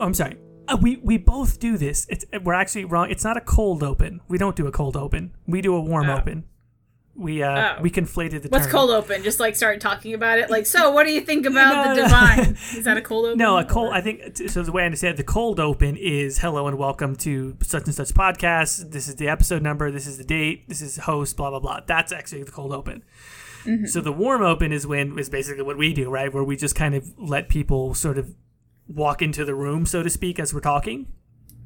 I'm sorry. Uh, we we both do this. It's we're actually wrong. It's not a cold open. We don't do a cold open. We do a warm Oh. open. We uh Oh. we conflated the What's term. cold open? Just like start talking about it. Like, so what do you think about No, the divine? Is that a cold open? No, a cold. Or- I think so. The way I understand it, the cold open is hello and welcome to such and such podcast. This is the episode number. This is the date. This is host. Blah blah blah. That's actually the cold open. So the warm open is when is basically what we do, right? Where we just kind of let people sort of walk into the room, so to speak, as we're talking.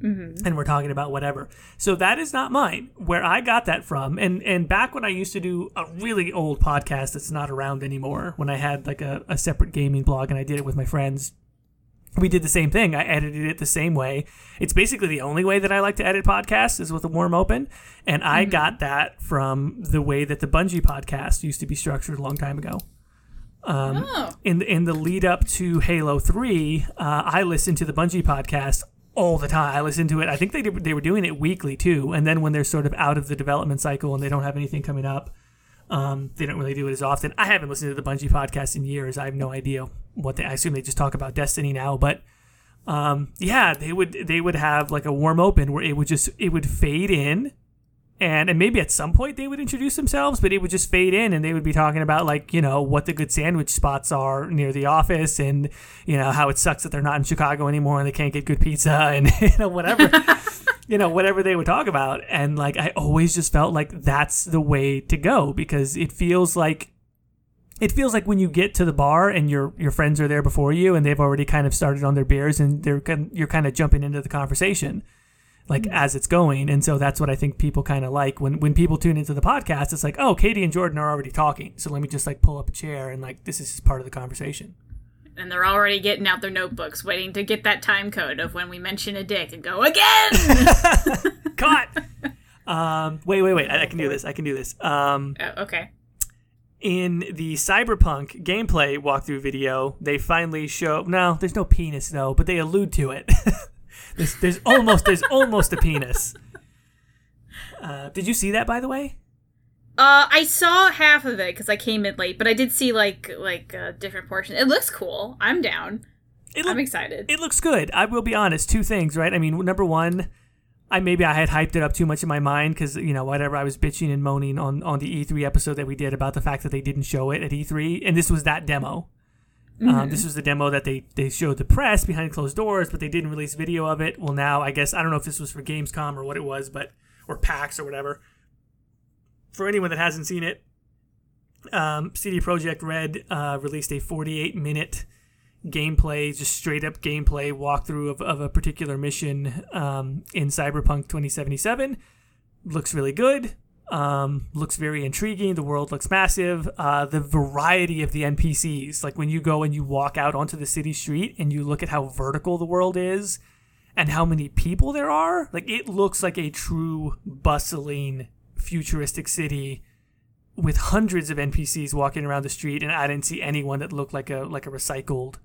Mm-hmm. And we're talking about whatever. So that is not mine. Where I got that from, and and back when I used to do a really old podcast that's not around anymore, when I had like a, a separate gaming blog and I did it with my friends, we did the same thing. I edited it the same way. It's basically the only way that I like to edit podcasts is with a warm open, and I mm-hmm. got that from the way that the Bungie podcast used to be structured a long time ago. Um, Oh. In the, in the lead up to Halo Three, uh, I listened to the Bungie podcast all the time. I listened to it. I think they did, they were doing it weekly too. And then when they're sort of out of the development cycle and they don't have anything coming up, um, they don't really do it as often. I haven't listened to the Bungie podcast in years. I have no idea what they. I assume they just talk about Destiny now, but um, yeah, they would they would have like a warm open where it would just it would fade in, and and maybe at some point they would introduce themselves, but it would just fade in, and they would be talking about like you know what the good sandwich spots are near the office, and you know how it sucks that they're not in Chicago anymore and they can't get good pizza, and you know whatever. you know whatever they would talk about and like i always just felt like that's the way to go because it feels like it feels like when you get to the bar and your your friends are there before you and they've already kind of started on their beers and they're you're kind of jumping into the conversation like as it's going. And so that's what i think people kind of like. When when people tune into the podcast it's like oh katie and jordan are already talking. So let me just like pull up a chair and like this is just part of the conversation. And they're already getting out their notebooks, waiting to get that time code of when we mention a dick and go again. Caught. um wait wait wait. I, I can do this. I can do this. Um oh, okay. in the cyberpunk gameplay walkthrough video they finally show no there's no penis though but they allude to it there's, there's almost there's almost a penis uh, did you see that by the way Uh, I saw half of it because I came in late, but I did see like like a different portion. It looks cool. I'm down. it, I'm excited. it looks good i will be honest two things right i mean number one I maybe I had hyped it up too much in my mind because you know whatever I was bitching and moaning on on the E3 episode that we did about the fact that they didn't show it at E3 and this was that demo. Um, this was the demo that they they showed the press behind closed doors, but they didn't release video of it. Well, now I guess I don't know if this was for Gamescom or what it was, but or PAX or whatever. For anyone that hasn't seen it, um, CD Projekt Red uh, released a 48 minute gameplay, just straight up gameplay walkthrough of, of a particular mission um, in Cyberpunk 2077. Looks really good. Um, looks very intriguing. The world looks massive. Uh, the variety of the NPCs, like when you go and you walk out onto the city street and you look at how vertical the world is and how many people there are, like it looks like a true bustling futuristic city with hundreds of NPCs walking around the street, and I didn't see anyone that looked like a like a recycled,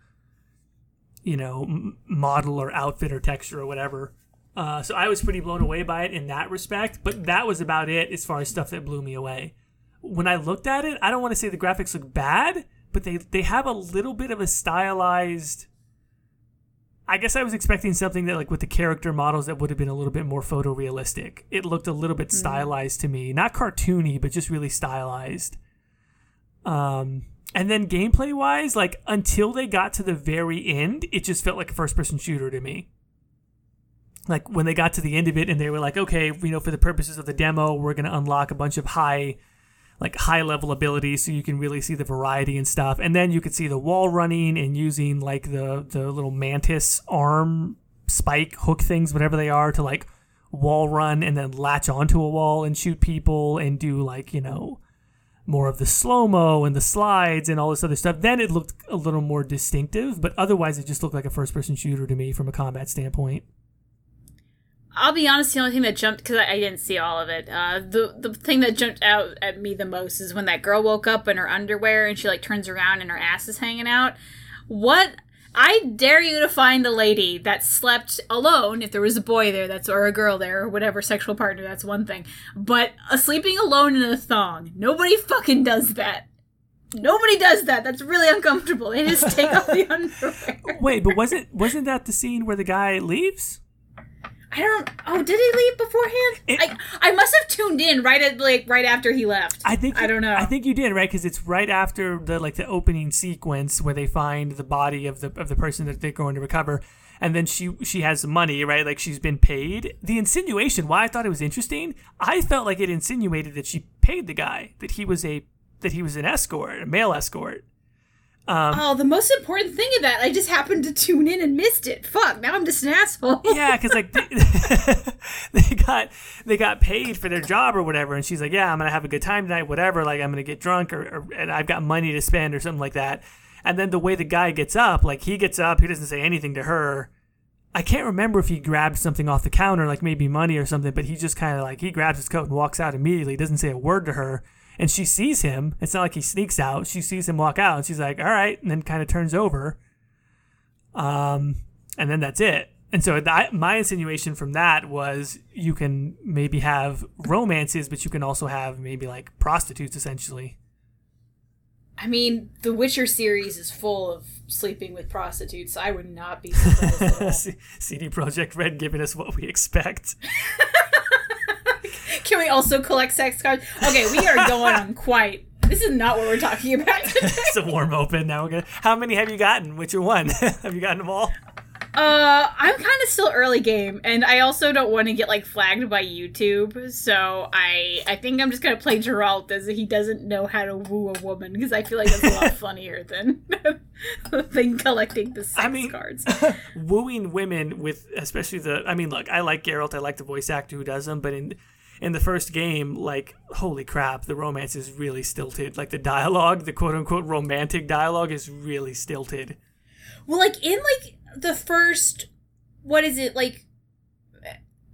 you know, model or outfit or texture or whatever. Uh, so I was pretty blown away by it in that respect, but that was about it as far as stuff that blew me away. When I looked at it, I don't want to say the graphics look bad, but they they have a little bit of a stylized. I guess I was expecting something that, like, with the character models, that would have been a little bit more photorealistic. It looked a little bit stylized to me, not cartoony, but just really stylized. Um, and then gameplay wise, like until they got to the very end, it just felt like a first person shooter to me. Like when they got to the end of it and they were like, okay, you know, for the purposes of the demo, we're going to unlock a bunch of high, like high level abilities so you can really see the variety and stuff. And then you could see the wall running and using like the, the little mantis arm spike hook things, whatever they are, to like wall run and then latch onto a wall and shoot people and do like, you know, more of the slow mo and the slides and all this other stuff, then it looked a little more distinctive. But otherwise, it just looked like a first person shooter to me from a combat standpoint. I'll be honest. The only thing that jumped because I, I didn't see all of it. Uh, the the thing that jumped out at me the most is when that girl woke up in her underwear and she like turns around and her ass is hanging out. What? I dare you to find a lady that slept alone. If there was a boy there, that's or a girl there, or whatever sexual partner, that's one thing. But uh, sleeping alone in a thong, nobody fucking does that. Nobody does that. That's really uncomfortable. They just take off the underwear. Wait, but wasn't wasn't that the scene where the guy leaves? I don't. Oh, did he leave beforehand? It- I I must have tuned in right at like right after he left. I think I don't know. I think you did right because it's right after the like the opening sequence where they find the body of the of the person that they're going to recover, and then she she has money right like she's been paid. The insinuation why I thought it was interesting, I felt like it insinuated that she paid the guy that he was a that he was an escort, a male escort. Um, oh, the most important thing of that, I just happened to tune in and missed it. Fuck. Now I'm just an asshole. yeah, because like they, they got they got paid for their job or whatever, and she's like, "Yeah, I'm gonna have a good time tonight, whatever. Like I'm gonna get drunk or, or and I've got money to spend or something like that." And then the way the guy gets up, like he gets up, he doesn't say anything to her. I can't remember if he grabbed something off the counter, like maybe money or something, but he just kind of like he grabs his coat and walks out immediately. Doesn't say a word to her, and she sees him. It's not like he sneaks out. She sees him walk out, and she's like, "All right," and then kind of turns over. Um, and then that's it. And so that, my insinuation from that was you can maybe have romances, but you can also have maybe like prostitutes essentially. I mean, the Witcher series is full of sleeping with prostitutes. I would not be surprised. CD Projekt Red giving us what we expect. Can we also collect sex cards? Okay, we are going on quite. This is not what we're talking about today. it's a warm open. Now we're gonna. How many have you gotten? Which one? have you gotten them all? Uh, I'm kind of still early game, and I also don't want to get like flagged by YouTube. So I, I think I'm just gonna play Geralt as he doesn't know how to woo a woman because I feel like that's a lot funnier than than collecting the sex I mean- cards. wooing women with especially the I mean look I like Geralt I like the voice actor who does them but in in the first game like holy crap the romance is really stilted like the dialogue the quote unquote romantic dialogue is really stilted Well, like in like the first, what is it like?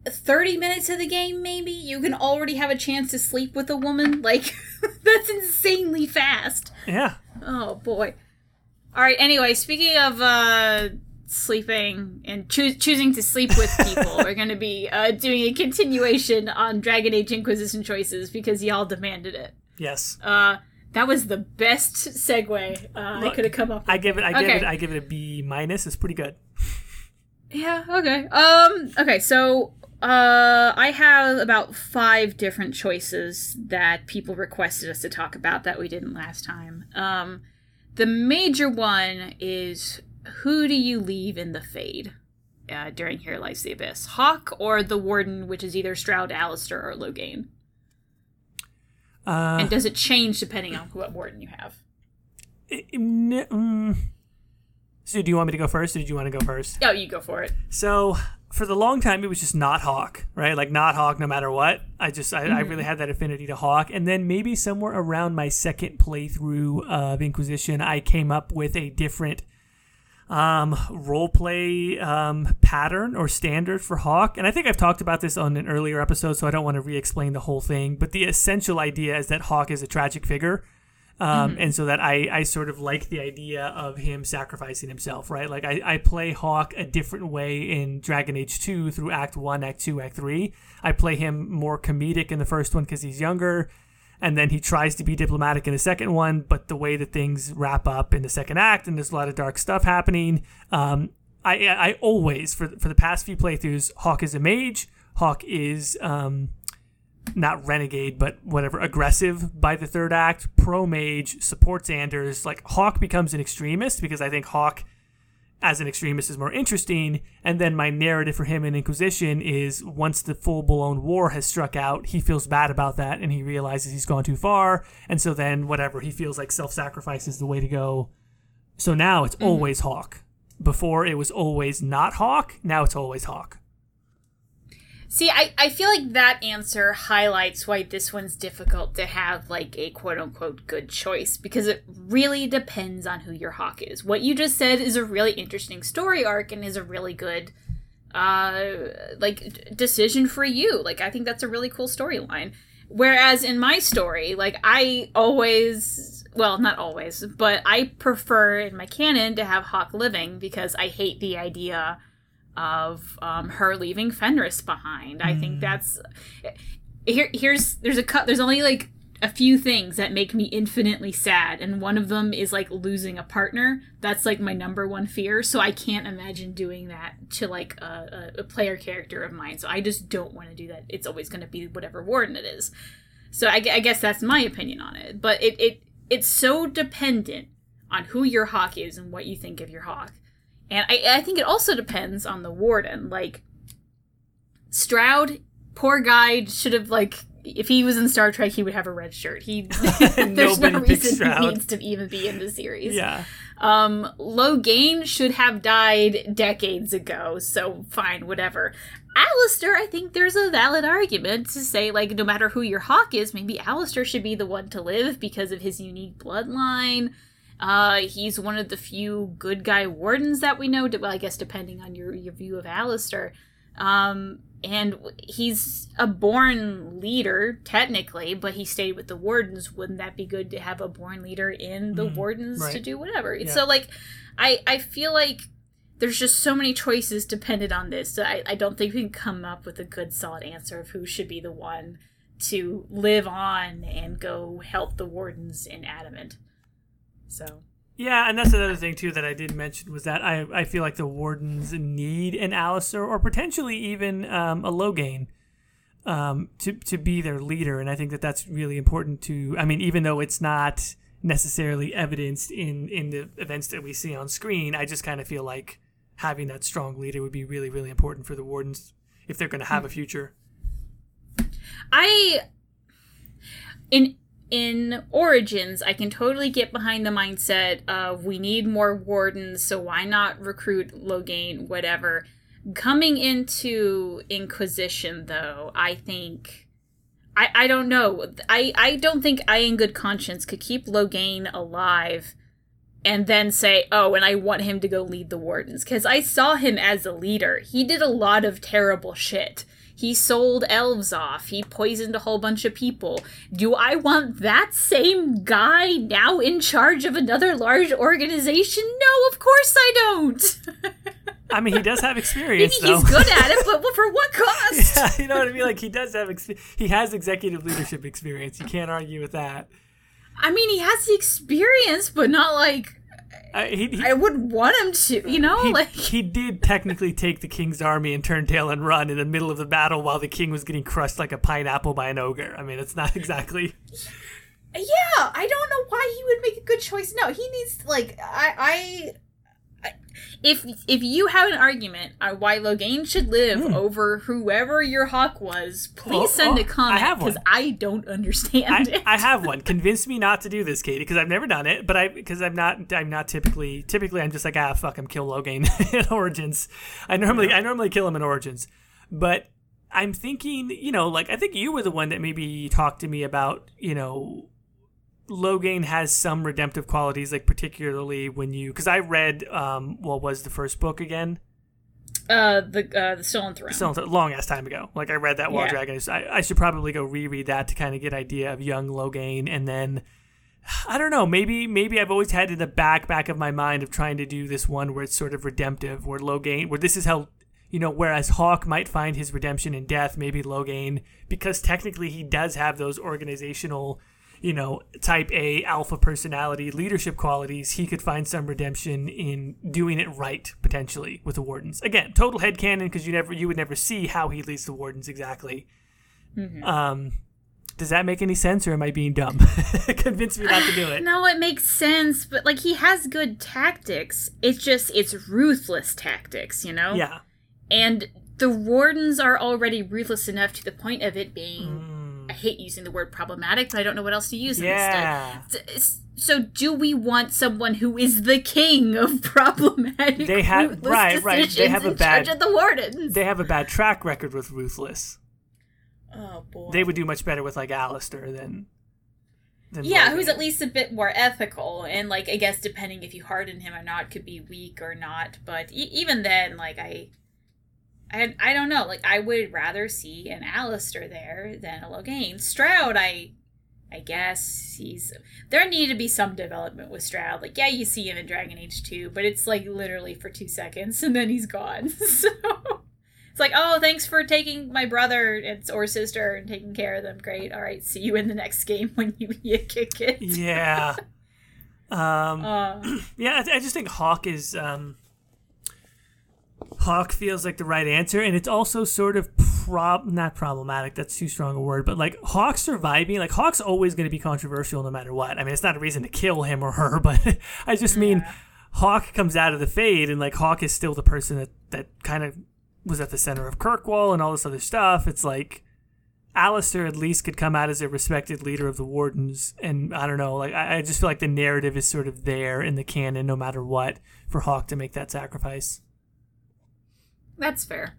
30 minutes of the game maybe you can already have a chance to sleep with a woman like that's insanely fast yeah Oh boy. All right. Anyway, speaking of uh, sleeping and choo- choosing to sleep with people, we're going to be uh, doing a continuation on Dragon Age Inquisition choices because y'all demanded it. yes Uh, that was the best segue uh, I could have come up with. I give it I give Okay. it I give it a B minus it's pretty good Yeah, okay. Um okay, so uh I have about 5 different choices that people requested us to talk about that we didn't last time. Um the major one is who do you leave in the fade? Uh, during Here Lies the Abyss, Hawke or the Warden, which is either Stroud, Alistair, or Loghain. uh And does it change depending on what Warden you have? it- mm. so do you want me to go first or did you want to go first Oh, you go for it. So for the long time, it was just not Hawke, right? Like not Hawke, no matter what. I just I, I really had that affinity to Hawke, and then maybe somewhere around my second playthrough of Inquisition, I came up with a different um, role play um, pattern or standard for Hawke. And I think I've talked about this on an earlier episode, so I don't want to re-explain the whole thing. But the essential idea is that Hawke is a tragic figure. Um, And so that I, I sort of like the idea of him sacrificing himself, right? Like I, I play Hawke a different way in Dragon Age 2 through Act 1, Act 2, Act 3. I play him more comedic in the first one because he's younger. And then he tries to be diplomatic in the second one, but the way that things wrap up in the second act, and there's a lot of dark stuff happening. Um, I, I always, for, for the past few playthroughs, Hawke is a mage. Hawke is um, not renegade, but whatever, aggressive by the third act. Pro mage supports Anders. Like Hawke becomes an extremist because I think Hawke, as an extremist, is more interesting. And then my narrative for him in Inquisition is once the full blown war has struck out, he feels bad about that and he realizes he's gone too far. And so then whatever, he feels like self sacrifice is the way to go. So now it's mm-hmm. always Hawke. Before it was always not Hawke. Now it's always Hawke. See, I, I feel like that answer highlights why this one's difficult to have like a quote unquote good choice because it really depends on who your hawke is. What you just said is a really interesting story arc and is a really good uh like decision for you. Like I think that's a really cool storyline. Whereas in my story, like I always well, not always, but I prefer in my canon to have Hawke living because I hate the idea of um, her leaving Fenris behind. I think that's here. Here's there's a cut. There's only like a few things that make me infinitely sad and one of them is like losing a partner that's like my number one fear so i can't imagine doing that to like a, a player character of mine so i just don't want to do that it's always going to be whatever warden it is so I, I, guess that's my opinion on it but it, it it's so dependent on who your hawke is and what you think of your hawke and I, I think it also depends on the warden like stroud poor guy should have like if he was in Star Trek, he would have a red shirt. He there's no reason he needs to even be in the series. Yeah. Um, Loghain should have died decades ago. So fine, whatever. Alistair, I think there's a valid argument to say like no matter who your hawke is, maybe Alistair should be the one to live because of his unique bloodline. Uh, he's one of the few good guy wardens that we know. Well, I guess depending on your your view of Alistair. Um, and he's a born leader technically but he stayed with the wardens wouldn't that be good to have a born leader in the mm, wardens right. to do whatever yeah. so like i i feel like there's just so many choices dependent on this so I, I don't think we can come up with a good solid answer of who should be the one to live on and go help the wardens in adamant so yeah, and that's another thing too that I did mention was that I, I feel like the wardens need an Alistair or potentially even um, a Loghain um, to to be their leader, and I think that that's really important to. I mean, even though it's not necessarily evidenced in in the events that we see on screen, I just kind of feel like having that strong leader would be really really important for the wardens if they're going to have a future. I in in Origins, I can totally get behind the mindset of we need more wardens, so why not recruit Loghain, whatever. Coming into Inquisition, though, I think. I, I don't know. I, I don't think I, in good conscience, could keep Loghain alive and then say, oh, and I want him to go lead the Wardens. Because I saw him as a leader. He did a lot of terrible shit. He sold elves off. He poisoned a whole bunch of people. Do I want that same guy now in charge of another large organization? No, of course I don't. I mean, he does have experience. Maybe he's good at it, but for what cost? yeah, you know what I mean. Like he does have ex- he has executive leadership experience. You can't argue with that. I mean, he has the experience, but not like uh, he, he, I would want him to, you know, he, like he did technically take the king's army and turn tail and run in the middle of the battle while the king was getting crushed like a pineapple by an ogre. I mean, it's not exactly. Yeah, I don't know why he would make a good choice. No, he needs like I I if if you have an argument on why Loghain should live mm. over whoever your hawke was, please oh, send oh, a comment because I, I, don't understand I, it. I have one. Convince me not to do this, Katie, because I've never done it. But I because I'm not I'm not typically typically I'm just like ah fuck I'm kill Loghain in Origins. I normally yeah. I normally kill him in Origins, but I'm thinking you know like I think you were the one that maybe talked to me about you know Loghain has some redemptive qualities, like particularly when you because I read um what was the first book again? Uh, the uh, the Stolen Throne. Stolen Throne, long ass time ago. Like I read that while yeah. Dragon. I, I should probably go reread that to kind of get idea of young Loghain, and then I don't know. Maybe maybe I've always had in the back back of my mind of trying to do this one where it's sort of redemptive, where Loghain, where this is how you know, whereas Hawke might find his redemption in death, maybe Loghain, because technically he does have those organizational you know, type A alpha personality leadership qualities, he could find some redemption in doing it right potentially with the wardens. Again, total head headcanon because you never you would never see how he leads the wardens exactly. Mm-hmm. Um, does that make any sense or am I being dumb? Convince me not to do it. No, it makes sense, but like he has good tactics. It's just it's ruthless tactics, you know? Yeah. And the wardens are already ruthless enough to the point of it being mm I hate using the word problematic, but I don't know what else to use yeah. instead. So, do we want someone who is the king of problematic? They have right, right. They have a bad. The wardens. They have a bad track record with ruthless. Oh boy. They would do much better with like Alistair than. yeah, Logan. who's at least a bit more ethical, and like I guess depending if you harden him or not, could be weak or not. But e- even then, like I I, I don't know. Like I would rather see an Alistair there than a Loghain. Stroud, I I guess he's there need to be some development with Stroud. Like, yeah, you see him in Dragon Age 2, but it's like literally for two seconds and then he's gone. so It's like, oh, thanks for taking my brother and, or sister and taking care of them. Great. All right. See you in the next game when you, you kick it. Yeah. Um, Uh, yeah, I, I just think Hawke is. Um, Hawke feels like the right answer, and it's also sort of prob not problematic. That's too strong a word, but like Hawke surviving, like Hawke's always going to be controversial no matter what. I mean, it's not a reason to kill him or her, but I just mean Hawke comes out of the fade, and like Hawke is still the person that that kind of was at the center of Kirkwall and all this other stuff. It's like Alistair at least could come out as a respected leader of the Wardens, and I don't know, like I, I just feel like the narrative is sort of there in the canon, no matter what, for Hawke to make that sacrifice. That's fair.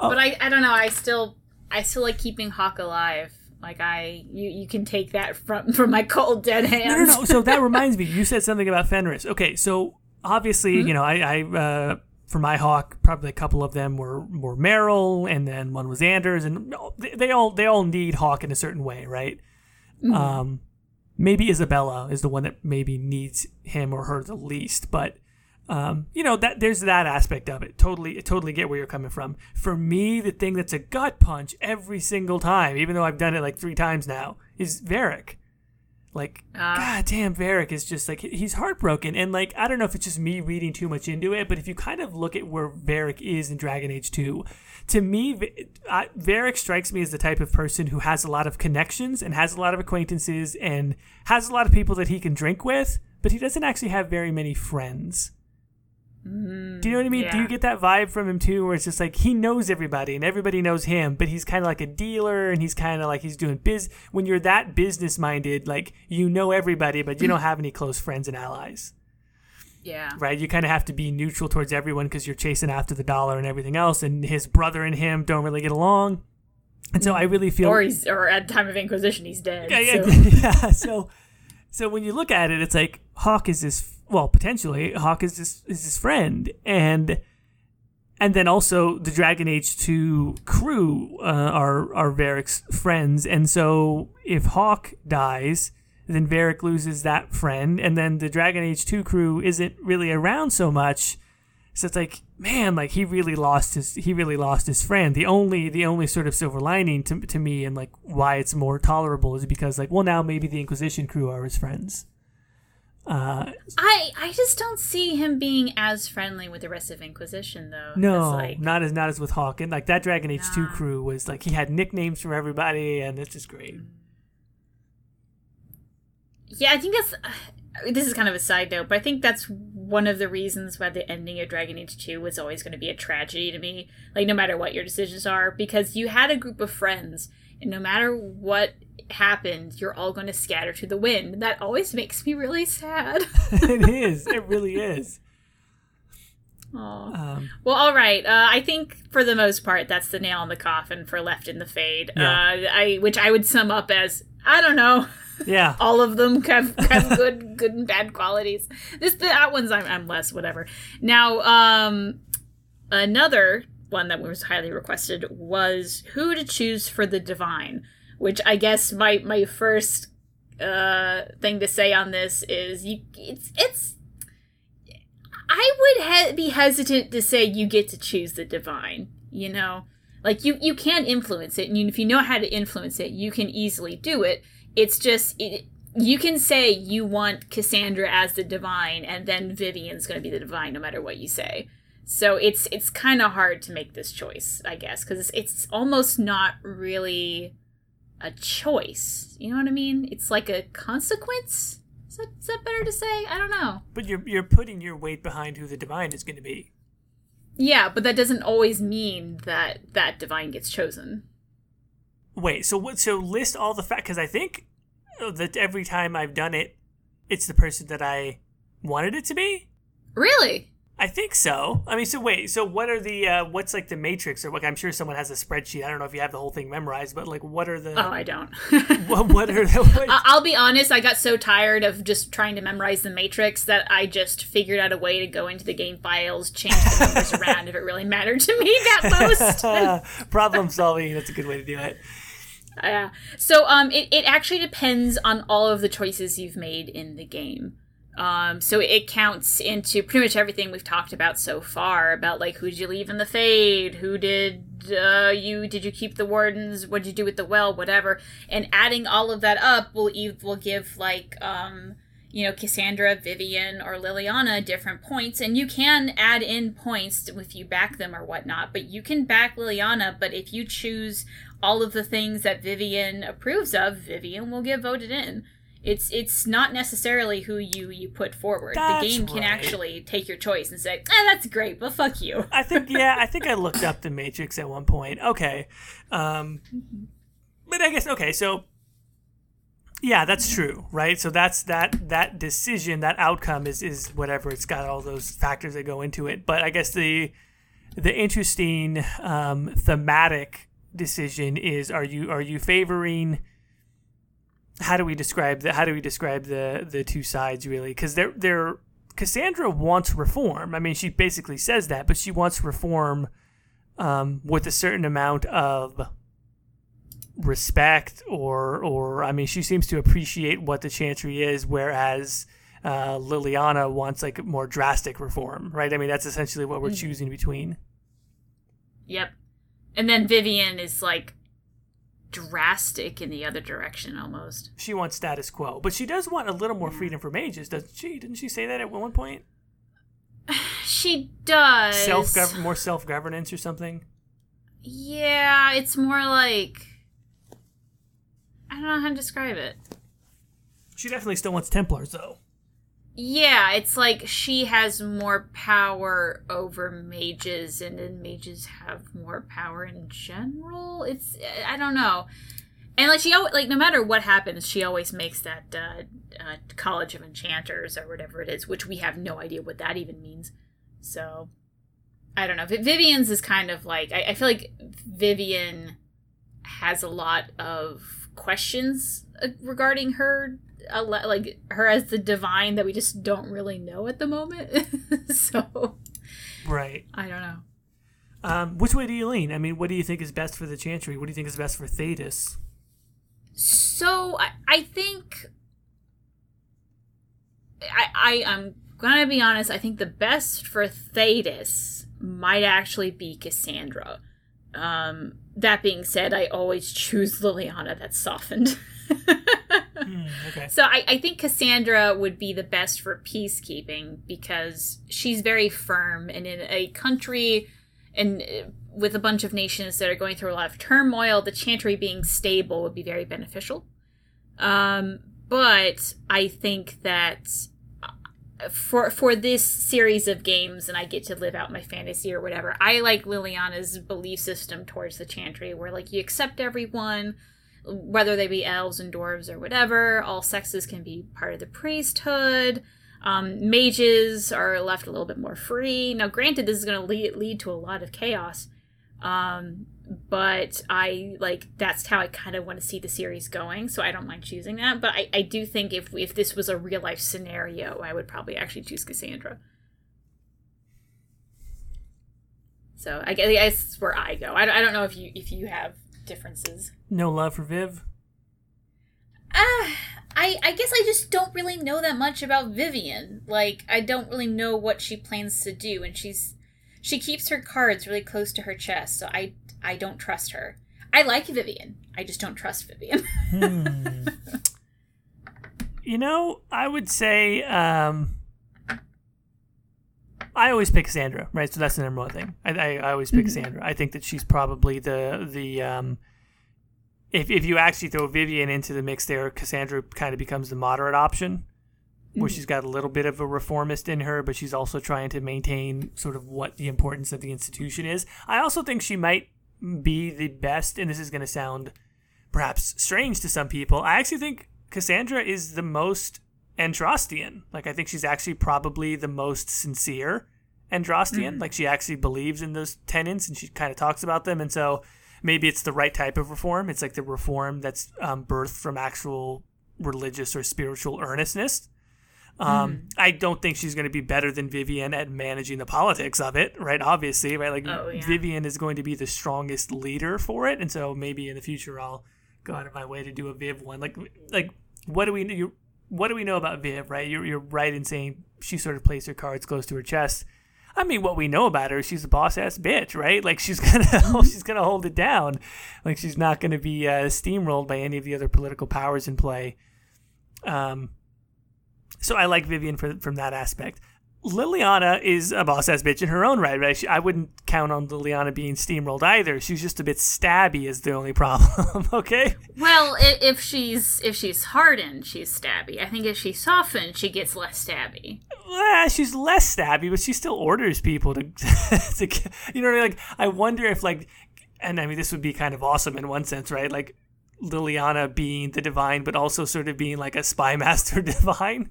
Oh. But I, I don't know. I still, I still like keeping Hawke alive. Like I, you, you can take that from from my cold dead hands. No, no, no. So that reminds me, you said something about Fenris. Okay, so obviously, you know, I, I uh, for my Hawke, probably a couple of them were were Merrill, and then one was Anders, and they, they all they all need Hawke in a certain way, right? Um, maybe Isabela is the one that maybe needs him or her the least, but um, you know that there's that aspect of it. Totally, totally get where you're coming from. For me, the thing that's a gut punch every single time, even though I've done it like three times now, is Varric. Like, Ah. god damn, Varric is just like he's heartbroken, and like I don't know if it's just me reading too much into it, but if you kind of look at where Varric is in Dragon Age Two, to me, I, Varric strikes me as the type of person who has a lot of connections and has a lot of acquaintances and has a lot of people that he can drink with, but he doesn't actually have very many friends. Mm-hmm. Do you know what I mean? Do you get that vibe from him too, where it's just like he knows everybody and everybody knows him, but he's kind of like a dealer and he's kind of like he's doing biz. When you're that business minded, like you know everybody, but you don't have any close friends and allies, Yeah. right? You kind of have to be neutral towards everyone because you're chasing after the dollar and everything else. And his brother and him don't really get along, and so I mm-hmm. really feel Or he's, or at time of Inquisition, he's dead. yeah, yeah, so- yeah. So, so when you look at it, it's like Hawke is this. Well, potentially, Hawke is this is his friend, and and then also the Dragon Age two crew uh, are are Varric's friends, and so if Hawke dies, then Varric loses that friend, and then the Dragon Age two crew isn't really around so much. So it's like, man, like he really lost his he really lost his friend. The only the only sort of silver lining to to me and like why it's more tolerable is because like, well now maybe the Inquisition crew are his friends. Uh I I just don't see him being as friendly with the rest of Inquisition though. no, like, not as not as with Hawke. Like that Dragon Age two crew was like he had nicknames for everybody and it's just great. yeah, I think that's. This is kind of a side note, but I think that's one of the reasons why the ending of Dragon Age 2 was always going to be a tragedy to me. Like, no matter what your decisions are, because you had a group of friends, and no matter what happened, you're all going to scatter to the wind. That always makes me really sad. it is. It really is. Um, Well, all right. Uh, I think for the most part, that's the nail in the coffin for Left in the Fade. Yeah. Uh, I which I would sum up as I don't know. yeah. All of them have, have good good and bad qualities. This that one's I'm, I'm less whatever. Now, um, another one that was highly requested was who to choose for the divine. Which I guess my my first uh thing to say on this is you it's it's I would he- be hesitant to say you get to choose the divine. You know, like you you can influence it, and you, if you know how to influence it, you can easily do it. It's just it, you can say you want Cassandra as the divine, and then Vivienne's going to be the divine, no matter what you say. So it's it's kind of hard to make this choice, I guess, because it's, it's almost not really a choice. You know what I mean? It's like a consequence. Is that, is that better to say? I don't know. But you're you're putting your weight behind who the divine is going to be. Yeah, but that doesn't always mean that that divine gets chosen. Wait, so what? So list all the facts because I think that every time I've done it, it's the person that I wanted it to be. Really? I think so. I mean, so wait, so what are the uh, what's like the matrix or like I'm sure someone has a spreadsheet. I don't know if you have the whole thing memorized, but like what are the Oh, I don't. what, what are the what, I'll be honest, I got so tired of just trying to memorize the matrix that I just figured out a way to go into the game files, change the numbers around if it really mattered to me that most. problem solving? That's a good way to do it. Yeah. So um it, it actually depends on all of the choices you've made in the game. Um, so it counts into pretty much everything we've talked about so far about like who did you leave in the fade, who did uh, you did you keep the wardens, what did you do with the well, whatever, and adding all of that up will will give like um, you know Cassandra, Vivienne, or Leliana different points, and you can add in points if you back them or whatnot. But you can back Leliana, but if you choose all of the things that Vivienne approves of, Vivienne will get voted in. It's it's not necessarily who you you put forward. That's the game can right. actually take your choice and say, "Ah, that's great, but fuck you." I think yeah, I think I looked up the Matrix at one point. Okay, um, but I guess okay. So yeah, that's true, right? So that's that that decision, that outcome is is whatever. It's got all those factors that go into it. But I guess the the interesting um, thematic decision is: are you are you favoring? How do we describe the how do we describe the the two sides really? Because they're they're Cassandra wants reform. I mean, she basically says that, but she wants reform um, with a certain amount of respect, or or I mean, she seems to appreciate what the Chantry is, whereas uh, Leliana wants like more drastic reform, right? I mean, that's essentially what we're choosing between. Yep. And then Vivienne is like drastic in the other direction almost. She wants status quo, but she does want a little more freedom for mages, doesn't she? Didn't she say that at one point? She does. Self govern, more self governance or something. Yeah, it's more like I don't know how to describe it. She definitely still wants Templars, though. Yeah, it's like she has more power over mages, and then mages have more power in general. It's I don't know, and like she like no matter what happens, she always makes that uh, uh, College of Enchanters or whatever it is, which we have no idea what that even means. So I don't know. Vi- Vivienne's is kind of like I, I feel like Vivienne has a lot of questions uh, regarding her like her as the divine that we just don't really know at the moment so Right. i don't know Um, which way do you lean? I mean, what do you think is best for the Chantry? What do you think is best for Thedas? so i, I think I, I i'm gonna be honest i think the best for thedas might actually be cassandra um that being said i always choose leliana that's softened Hmm, okay. So I, I think Cassandra would be the best for peacekeeping because she's very firm and in a country and uh, with a bunch of nations that are going through a lot of turmoil, the Chantry being stable would be very beneficial. Um, but I think that for for this series of games, and I get to live out my fantasy or whatever, I like Leliana's belief system towards the Chantry, where like you accept everyone whether they be elves and dwarves or whatever. All sexes can be part of the priesthood. Um, mages are left a little bit more free. Now, granted, this is going to lead lead to a lot of chaos, um, but I like that's how I kind of want to see the series going. So I don't mind choosing that. But I, I do think if if this was a real life scenario, I would probably actually choose Cassandra. So I guess that's where I go. I, I don't know if you if you have differences. No love for Viv. Uh, I I guess I just don't really know that much about Vivienne. Like I don't really know what she plans to do and she's she keeps her cards really close to her chest, so I I don't trust her. I like Vivienne. I just don't trust Vivienne. Hmm. you know, I would say um, I always pick Sandra, right? So that's the number one thing. I, I, I always pick Sandra. I think that she's probably the the um, if if you actually throw Vivienne into the mix there, Cassandra kind of becomes the moderate option, where she's got a little bit of a reformist in her, but she's also trying to maintain sort of what the importance of the institution is. I also think she might be the best, and this is going to sound perhaps strange to some people. I actually think Cassandra is the most Andrastian. Like I think she's actually probably the most sincere Andrastian. Like she actually believes in those tenets and she kind of talks about them. And so maybe it's the right type of reform. It's like the reform that's um, birthed from actual religious or spiritual earnestness. Um, I don't think she's going to be better than Vivienne at managing the politics of it, right? Obviously, right? Like Oh, yeah. Vivienne is going to be the strongest leader for it, and so maybe in the future I'll go out of my way to do a Viv one. Like, like what do we? You, what do we know about Viv? Right, you're you're right in saying she sort of plays her cards close to her chest. I mean, what we know about her, she's a boss ass bitch, right? Like she's gonna Mm-hmm. she's gonna hold it down. Like she's not gonna be uh, steamrolled by any of the other political powers in play. Um, so I like Vivienne for, from that aspect. Leliana is a boss ass bitch in her own right. right? She, I wouldn't count on Leliana being steamrolled either. She's just a bit stabby, is the only problem. okay. Well, if she's if she's hardened, she's stabby. I think if she's softened, she gets less stabby. Well, she's less stabby, but she still orders people to, to you know what I mean? Like, I wonder if like, and I mean, this would be kind of awesome in one sense, right? Like Leliana being the divine, but also sort of being like a spy master divine.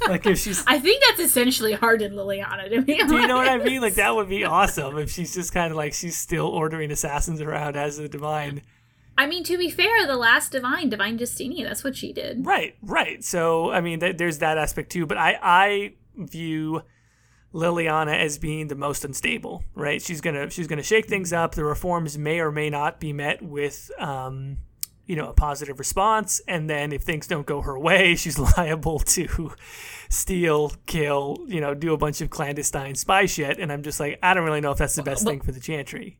like if she's, I think that's essentially hardened Leliana to me. do you know what I mean? Like that would be awesome if she's just kind of like she's still ordering assassins around as a divine. I mean, to be fair, the last divine, Divine Justini, that's what she did. Right, right. So I mean, th- there's that aspect too. But I I view Leliana as being the most unstable. Right, she's gonna she's gonna shake things up. The reforms may or may not be met with. Um, you know, a positive response, and then if things don't go her way, she's liable to steal, kill, you know, do a bunch of clandestine spy shit. And I'm just like, I don't really know if that's the best Well- thing for the Chantry.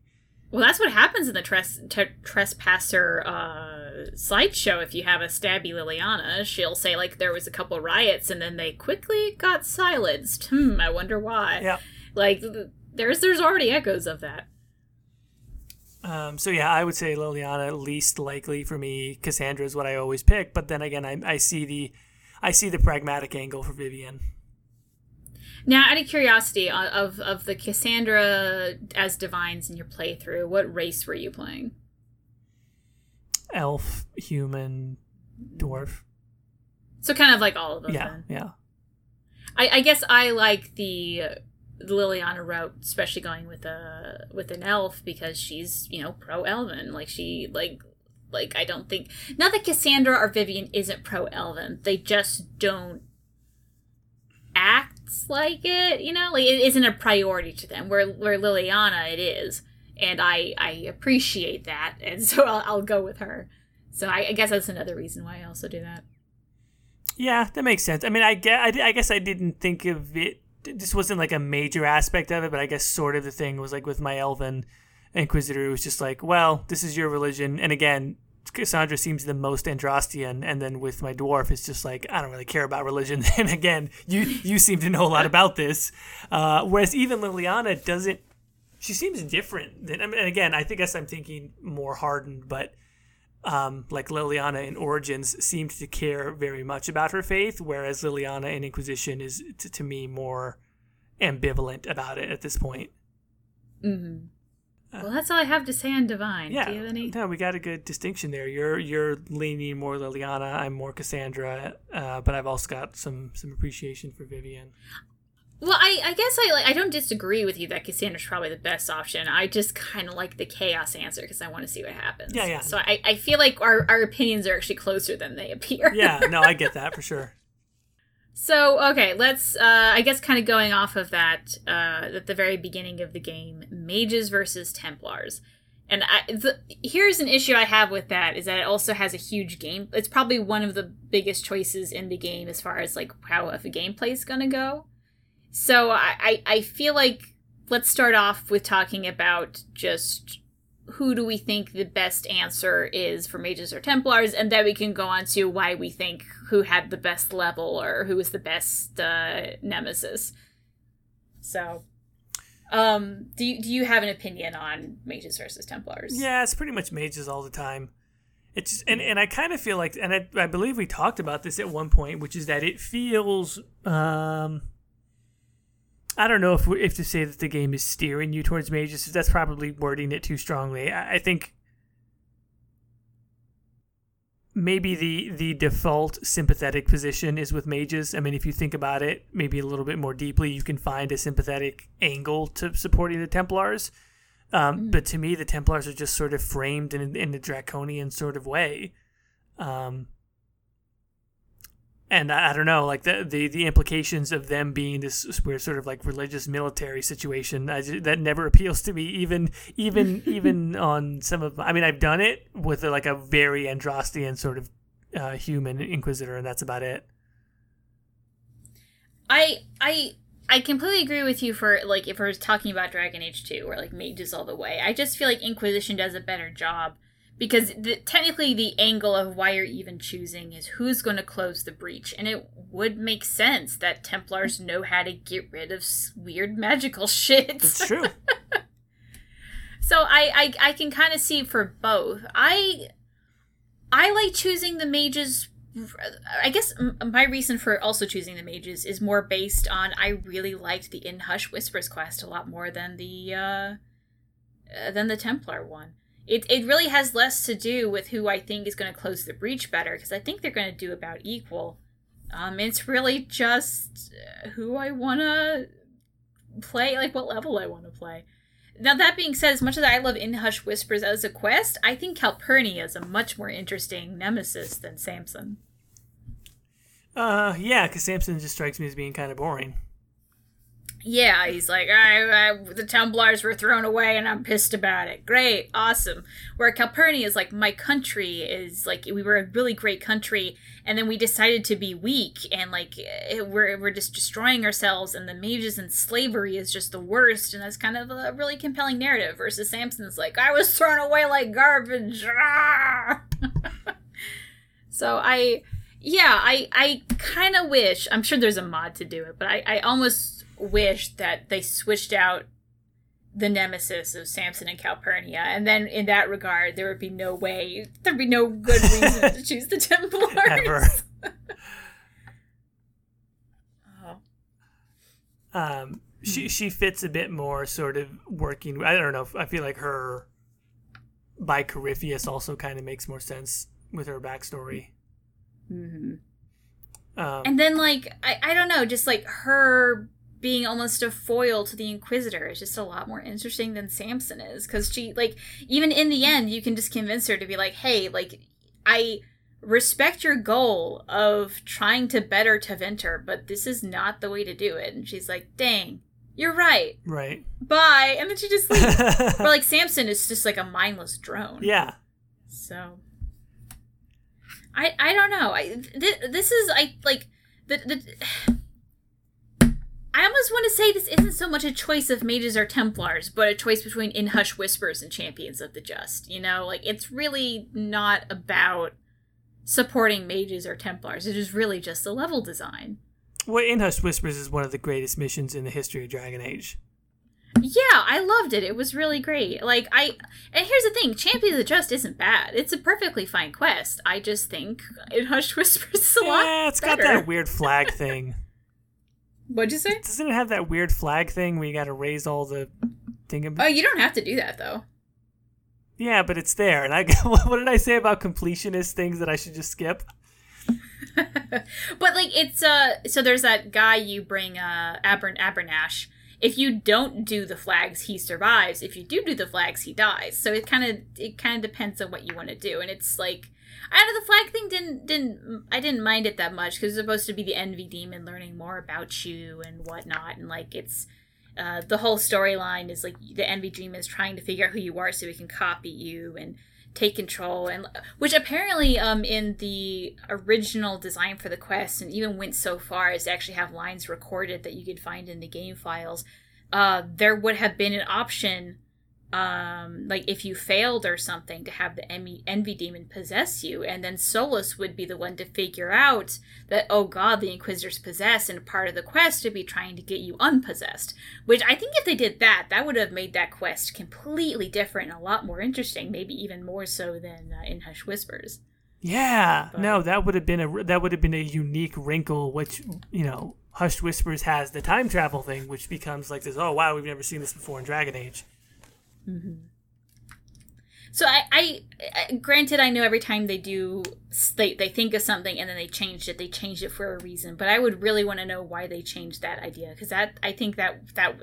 Well, that's what happens in the tres- t- trespasser uh, slideshow. If you have a stabby Leliana, she'll say like there was a couple riots and then they quickly got silenced. Hmm, I wonder why. Yeah. Like th- there's there's already echoes of that. Um, so yeah, I would say Leliana least likely for me. Cassandra is what I always pick, but then again, I, I see the I see the pragmatic angle for Vivienne. Now, out of curiosity, of of the Cassandra as divines in your playthrough, what race were you playing? Elf, human, dwarf. So kind of like all of them. Yeah, then. yeah. I, I guess I like the Leliana route, especially going with a with an elf because she's you know pro elven. Like she like like I don't think not that Cassandra or Vivienne isn't pro elven. They just don't act like it. You know, like it isn't a priority to them. Where where Leliana it is, and I I appreciate that, and so I'll, I'll go with her. So I, I guess that's another reason why I also do that. Yeah, that makes sense. I mean, I get. I, I guess I didn't think of it. This wasn't like a major aspect of it, but I guess sort of the thing was like with my elven inquisitor. It was just like, well, this is your religion, and again, Cassandra seems the most Andrastian, and then with my dwarf, it's just like I don't really care about religion. and again, you you seem to know a lot about this, uh, whereas even Leliana doesn't. She seems different. Than, I mean, and again, I think guess I'm thinking more hardened, but um, like Leliana in Origins seemed to care very much about her faith, whereas Leliana in Inquisition is t- to me more ambivalent about it at this point. Mm-hmm. Well, that's all I have to say on divine. Yeah, Do you have any? no, we got a good distinction there. You're you're leaning more Leliana, I'm more Cassandra, uh, but I've also got some some appreciation for Vivienne. Well, I, I guess I like I don't disagree with you that Cassandra's probably the best option. I just kind of like the chaos answer because I want to see what happens. Yeah, yeah. So I, I feel like our, our opinions are actually closer than they appear. Yeah, no, I get that for sure. So okay, let's. Uh, I guess kind of going off of that uh, at the very beginning of the game, mages versus Templars, and I, the, here's an issue I have with that is that it also has a huge game. It's probably one of the biggest choices in the game as far as like how if a gameplay is gonna go. So I, I feel like let's start off with talking about just who do we think the best answer is for mages or templars and then we can go on to why we think who had the best level or who was the best uh, nemesis so um do you do you have an opinion on mages versus templars Yeah, it's pretty much mages all the time. It's and and I kind of feel like, and I, I believe we talked about this at one point, which is that it feels. um I don't know if if to say that the game is steering you towards mages. That's probably wording it too strongly. I, I think maybe the the default sympathetic position is with mages. I mean, if you think about it, maybe a little bit more deeply, you can find a sympathetic angle to supporting the Templars. Um, But to me, the Templars are just sort of framed in, in a draconian sort of way. Um, and I, I don't know, like the, the the implications of them being this weird sort of like religious military situation I ju- that never appeals to me. Even even even on some of, I mean, I've done it with like a very Andrastian sort of uh, human Inquisitor, and that's about it. I I I completely agree with you for like if we're talking about Dragon Age 2 or like mages all the way. I just feel like Inquisition does a better job because the, technically the angle of why you're even choosing is who's going to close the breach and it would make sense that Templars know how to get rid of weird magical shit. It's true. so I I, I can kind of see for both. I I like choosing the mages I guess my reason for also choosing the mages is more based on I really liked the In Hushed Whispers quest a lot more than the uh, uh, than the Templar one. It it really has less to do with who I think is going to close the breach better because I think they're going to do about equal. Um, it's really just uh, who I want to play, like what level I want to play. Now that being said, as much as I love In Hushed Whispers as a quest, I think Calpernia is a much more interesting nemesis than Samson. Uh, yeah, because Samson just strikes me as being kind of boring. Yeah, he's like, I, I, the Templars were thrown away and I'm pissed about it. Great, awesome. Where Calpernia is like, my country is like, we were a really great country, and then we decided to be weak, and like, eh, we're, we're just destroying ourselves, and the mages and slavery is just the worst, and that's kind of a really compelling narrative. Versus Samson's like, I was thrown away like garbage. so I yeah, I I kind of wish. I'm sure there's a mod to do it, but I I almost wish that they switched out the nemesis of Samson and Calpernia, and then in that regard, there would be no way, there'd be no good reason to choose the Templars. Ever. oh. Um, she she fits a bit more sort of working. I don't know. I feel like her by Corypheus also kind of makes more sense with her backstory. Mm-hmm. Um, and then, like, I, I don't know, just like her being almost a foil to the Inquisitor is just a lot more interesting than Samson is. Because she, like, even in the end, you can just convince her to be like, hey, like, I respect your goal of trying to better Tevinter, but this is not the way to do it. And she's like, dang, you're right. Right. Bye. And then she just leaves. but, like, Samson is just like a mindless drone. Yeah. So. I I don't know. I th- this is I like the the. I almost want to say this isn't so much a choice of mages or Templars, but a choice between In Hushed Whispers and Champions of the Just. You know, like it's really not about supporting mages or Templars. It is really just the level design. Well, In Hushed Whispers is one of the greatest missions in the history of Dragon Age. Yeah, I loved it. It was really great. Like I and here's the thing, Champion of the Just isn't bad. It's a perfectly fine quest. I just think In Hush Whispers is a yeah, lot. Yeah, it's better. got that weird flag thing. What'd you say? Doesn't it have that weird flag thing where you gotta raise all the thing Oh, you don't have to do that though. Yeah, but it's there. And I what did I say about completionist things that I should just skip? but like it's uh so there's that guy you bring uh Aber- Abernash if you don't do the flags he survives if you do do the flags he dies so it kind of it kind of depends on what you want to do and it's like I know the flag thing didn't didn't I didn't mind it that much because it's supposed to be the envy demon learning more about you and whatnot and like it's uh, the whole storyline is like the envy demon is trying to figure out who you are so he can copy you and take control and which apparently um in the original design for the quest and even went so far as to actually have lines recorded that you could find in the game files uh there would have been an option um like if you failed or something to have the envy, envy demon possess you and then Solas would be the one to figure out that oh god the inquisitors possess and part of the quest would be trying to get you unpossessed. Which i think if they did that that would have made that quest completely different and a lot more interesting maybe even more so than uh, in hushed whispers. Yeah. But, no that would have been a that would have been a unique wrinkle which you know hushed whispers has the time travel thing which becomes like this oh wow we've never seen this before in dragon age Mm-hmm. So I, I, I, granted, I know every time they do, they they think of something and then they changed it. They changed it for a reason, but I would really want to know why they changed that idea because that I think that that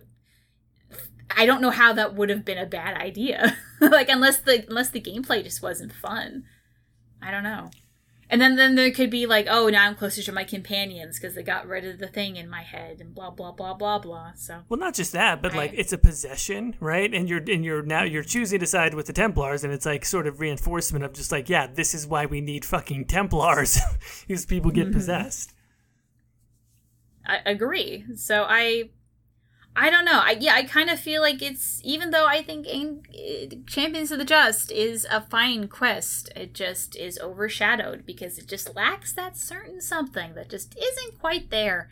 I don't know how that would have been a bad idea. like unless the unless the gameplay just wasn't fun. I don't know. And then, then there could be like, oh, now I'm closer to my companions because they got rid of the thing in my head, and blah blah blah blah blah. So Well, not just that, but like it's a possession, right? And you're and you're now you're choosing to side with the Templars, and it's like sort of reinforcement of just like, yeah, this is why we need fucking Templars, because people get Mm-hmm. possessed. I agree. So I, I don't know. I yeah, I kind of feel like it's even though I think Ain- uh, Champions of the Just is a fine quest, it just is overshadowed because it just lacks that certain something that just isn't quite there.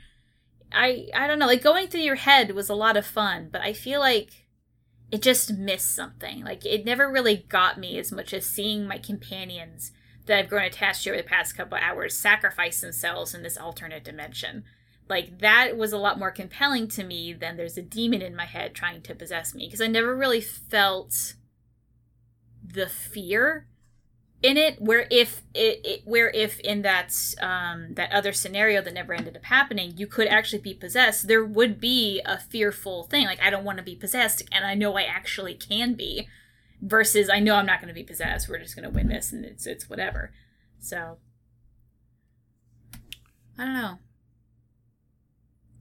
I I don't know. Like going through your head was a lot of fun, but I feel like it just missed something. Like it never really got me as much as seeing my companions that I've grown attached to over the past couple hours sacrifice themselves in this alternate dimension. Like that was a lot more compelling to me than there's a demon in my head trying to possess me because I never really felt the fear in it where if it, it where if in that um that other scenario that never ended up happening you could actually be possessed there would be a fearful thing like i don't want to be possessed and i know i actually can be versus i know i'm not going to be possessed we're just going to win this and it's it's whatever. So i don't know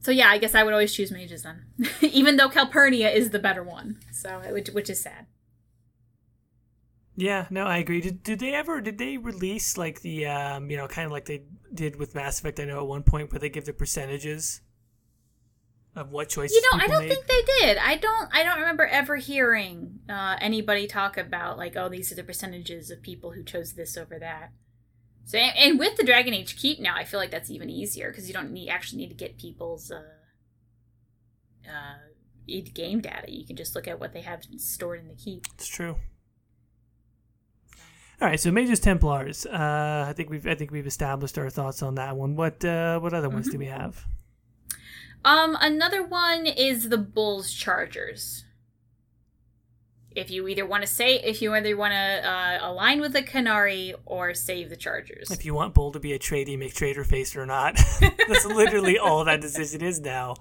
so yeah i guess i would always choose mages then even though calpernia is the better one so which, which is sad Yeah, no, I agree. Did, did they ever? Did they release like the um, you know, kind of like they did with Mass Effect? I know at one point where they give the percentages of what choices. You know, I don't made? think they did. I don't. I don't remember ever hearing uh, anybody talk about like, oh, these are the percentages of people who chose this over that. So, and, with the Dragon Age Keep now, I feel like that's even easier because you don't need actually need to get people's uh, uh, id- game data. You can just look at what they have stored in the keep. It's true. All right, so Mages Templars. Uh, I think we've I think we've established our thoughts on that one. What uh, what other ones do we have? Um, another one is the Bulls Chargers. If you either want to say, if you either want to uh, align with the Qunari or save the Chargers. If you want Bull to be a tradie, make trader face or not. That's literally all that decision is now.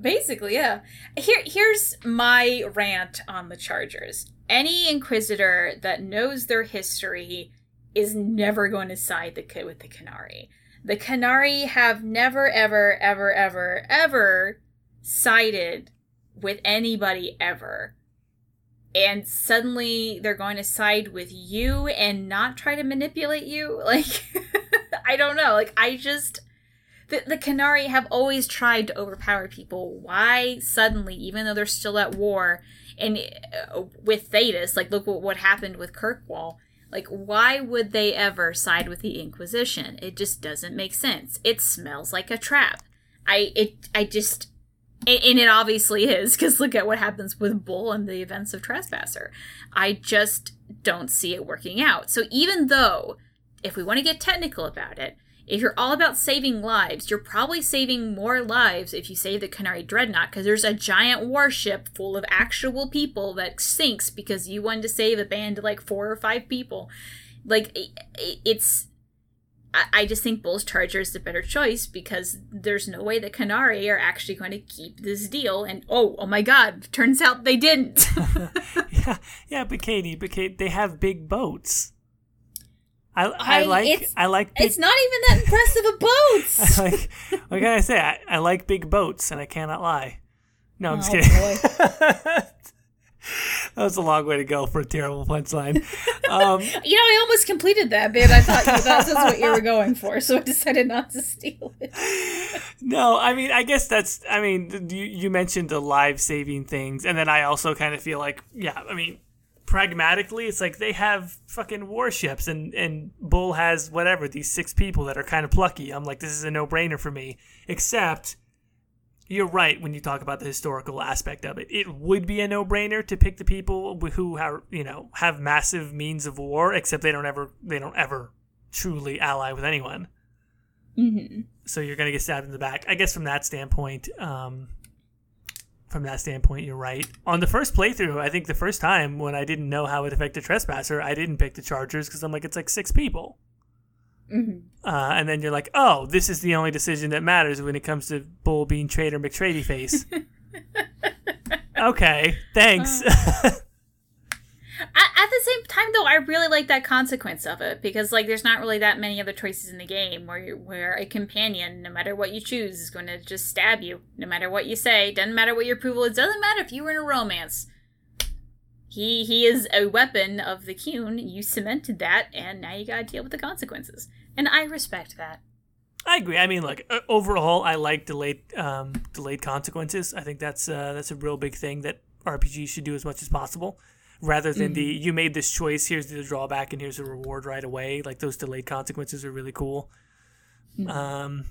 Basically, yeah. Here, here's my rant on the Chargers. Any Inquisitor that knows their history is never going to side the with the Qunari. The Canary have never, ever, ever, ever, ever sided with anybody ever. And suddenly they're going to side with you and not try to manipulate you? Like, I don't know. Like, I just the, the Qunari have always tried to overpower people. Why suddenly, even though they're still at war, and uh, with Thedas, like look what, what happened with Kirkwall. Like, why would they ever side with the Inquisition? It just doesn't make sense. It smells like a trap. I it I just and it obviously is because look at what happens with Bull and the events of Trespasser. I just don't see it working out. So even though, if we want to get technical about it, if you're all about saving lives, you're probably saving more lives if you save the Qunari Dreadnought because there's a giant warship full of actual people that sinks because you wanted to save a band of like four or five people. Like, it's. I- I just think Bull's Charger is the better choice because there's no way the Qunari are actually going to keep this deal. And oh, oh my God! Turns out they didn't. Yeah, yeah, but Katie, but Kate, they have big boats. I, I, I- like I like big it's not even that impressive of boats. like what can I say? I, I like big boats, and I cannot lie. No, I'm just Oh, kidding. that was a long way to go for a terrible punchline. Um, You know, I almost completed that bit. I thought you, that's what you were going for, so I decided not to steal it. no, I mean, I guess that's. I mean, you you mentioned the live saving things, and then I also kind of feel like, yeah, I mean, pragmatically, it's like they have fucking warships, and and Bull has whatever these six people that are kind of plucky. I'm like, this is a no brainer for me. Except, you're right when you talk about the historical aspect of it. It would be a no brainer to pick the people who have you know have massive means of war, except they don't ever they don't ever truly ally with anyone Mm-hmm. so you're gonna get stabbed in the back. I guess from that standpoint, um, from that standpoint, you're right. On the first playthrough, I think the first time when I didn't know how it affected Trespasser, I didn't pick the Chargers because I'm like, it's like six people. Mm-hmm. Uh, and then you're like, oh, this is the only decision that matters when it comes to Bull being Trader McTrady face. okay, thanks. at, the same time, though, I really like that consequence of it because, like, there's not really that many other choices in the game where where a companion, no matter what you choose, is going to just stab you, no matter what you say. Doesn't matter what your approval is. Doesn't matter if you were in a romance. He he is a weapon of the Qun. You cemented that, and now you got to deal with the consequences. And I respect that. I agree. I mean, look, overall, I like delayed um, delayed consequences. I think that's uh, that's a real big thing that RPGs should do as much as possible, rather than mm-hmm. the you made this choice. Here's the drawback, and here's a reward right away. Like those delayed consequences are really cool. Mm-hmm. Um,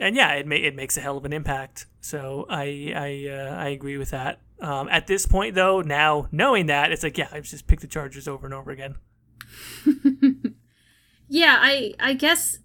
and yeah, it may, it makes a hell of an impact. So I I uh, I agree with that. Um, at this point, though, now knowing that, it's like yeah, I just pick the Chargers over and over again. yeah, I I guess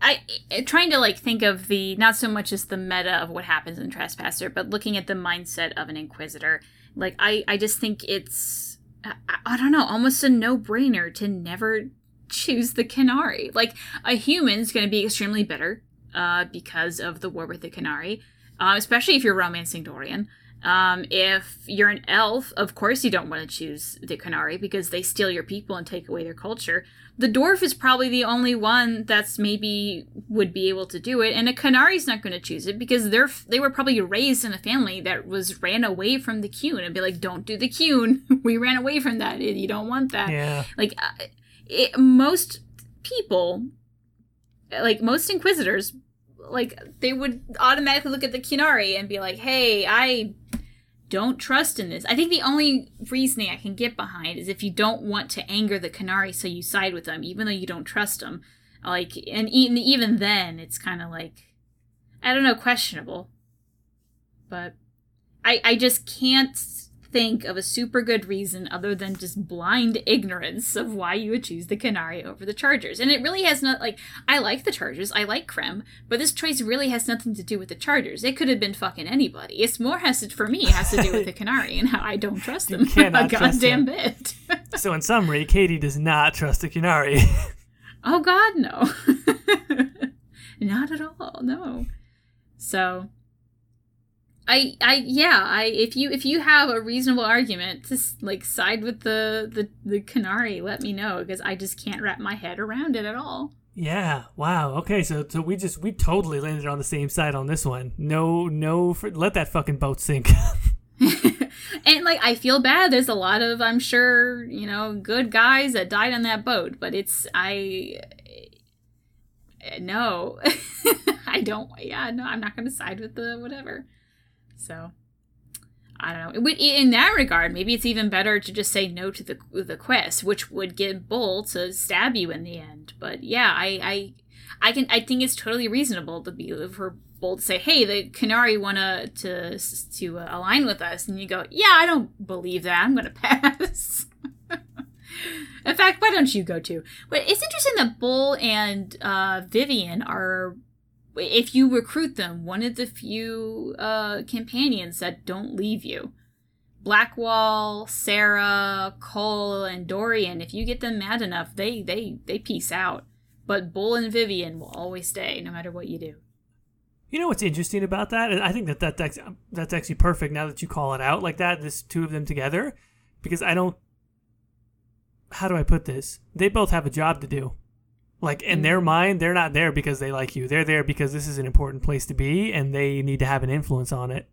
I trying to like think of the not so much as the meta of what happens in Trespasser, but looking at the mindset of an Inquisitor. Like I, I just think it's I, I don't know, almost a no brainer to never choose the Qunari. Like a human's going to be extremely bitter uh, because of the war with the Qunari, uh, especially if you're romancing Dorian. Um, if you're an elf, of course you don't want to choose the Qunari because they steal your people and take away their culture. The dwarf is probably the only one that's maybe would be able to do it, and a Qunari's not going to choose it because they're they were probably raised in a family that was ran away from the Qun and be like, "Don't do the Qun. we ran away from that. You don't want that." Yeah. Like uh, it, most people, like most Inquisitors, like they would automatically look at the Qunari and be like, "Hey, I don't trust in this. I think the only reasoning I can get behind is if you don't want to anger the Qunari, so you side with them, even though you don't trust them. Like, and even even then, it's kind of like, I don't know, questionable. But I I just can't think of a super good reason other than just blind ignorance of why you would choose the Qunari over the Chargers. And it really has not like I like the Chargers, I like Krem, but this choice really has nothing to do with the Chargers. It could have been fucking anybody. It's more has to for me has to do with the Qunari and how I don't trust them a goddamn bit. so in summary, Katie does not trust the Qunari. oh God, no. not at all. No. So I I yeah, I if you if you have a reasonable argument to like side with the the the Qunari, let me know because I just can't wrap my head around it at all. Yeah. Wow. Okay. So so we just we totally landed on the same side on this one. No no for, let that fucking boat sink. and like I feel bad. There's a lot of I'm sure you know good guys that died on that boat, but it's I eh, no I don't. Yeah. No, I'm not gonna side with the whatever. So I don't know. In that regard, maybe it's even better to just say no to the the quest, which would get Bull to stab you in the end. But yeah, I I, I can I think it's totally reasonable to be for Bull to say, "Hey, the Qunari want to to uh, align with us," and you go, "Yeah, I don't believe that. I'm to pass." in fact, why don't you go too? But it's interesting that Bull and uh, Vivienne are if you recruit them, one of the few uh, companions that don't leave you. Blackwall, Sera, Cole, and Dorian, if you get them mad enough, they they they peace out. But Bull and Vivienne will always stay, no matter what you do. You know what's interesting about that? I think that, that that's that's actually perfect now that you call it out like that. This two of them together, because I don't. How do I put this? They both have a job to do. Like in their mm-hmm. mind, they're not there because they like you. They're there because this is an important place to be, and they need to have an influence on it.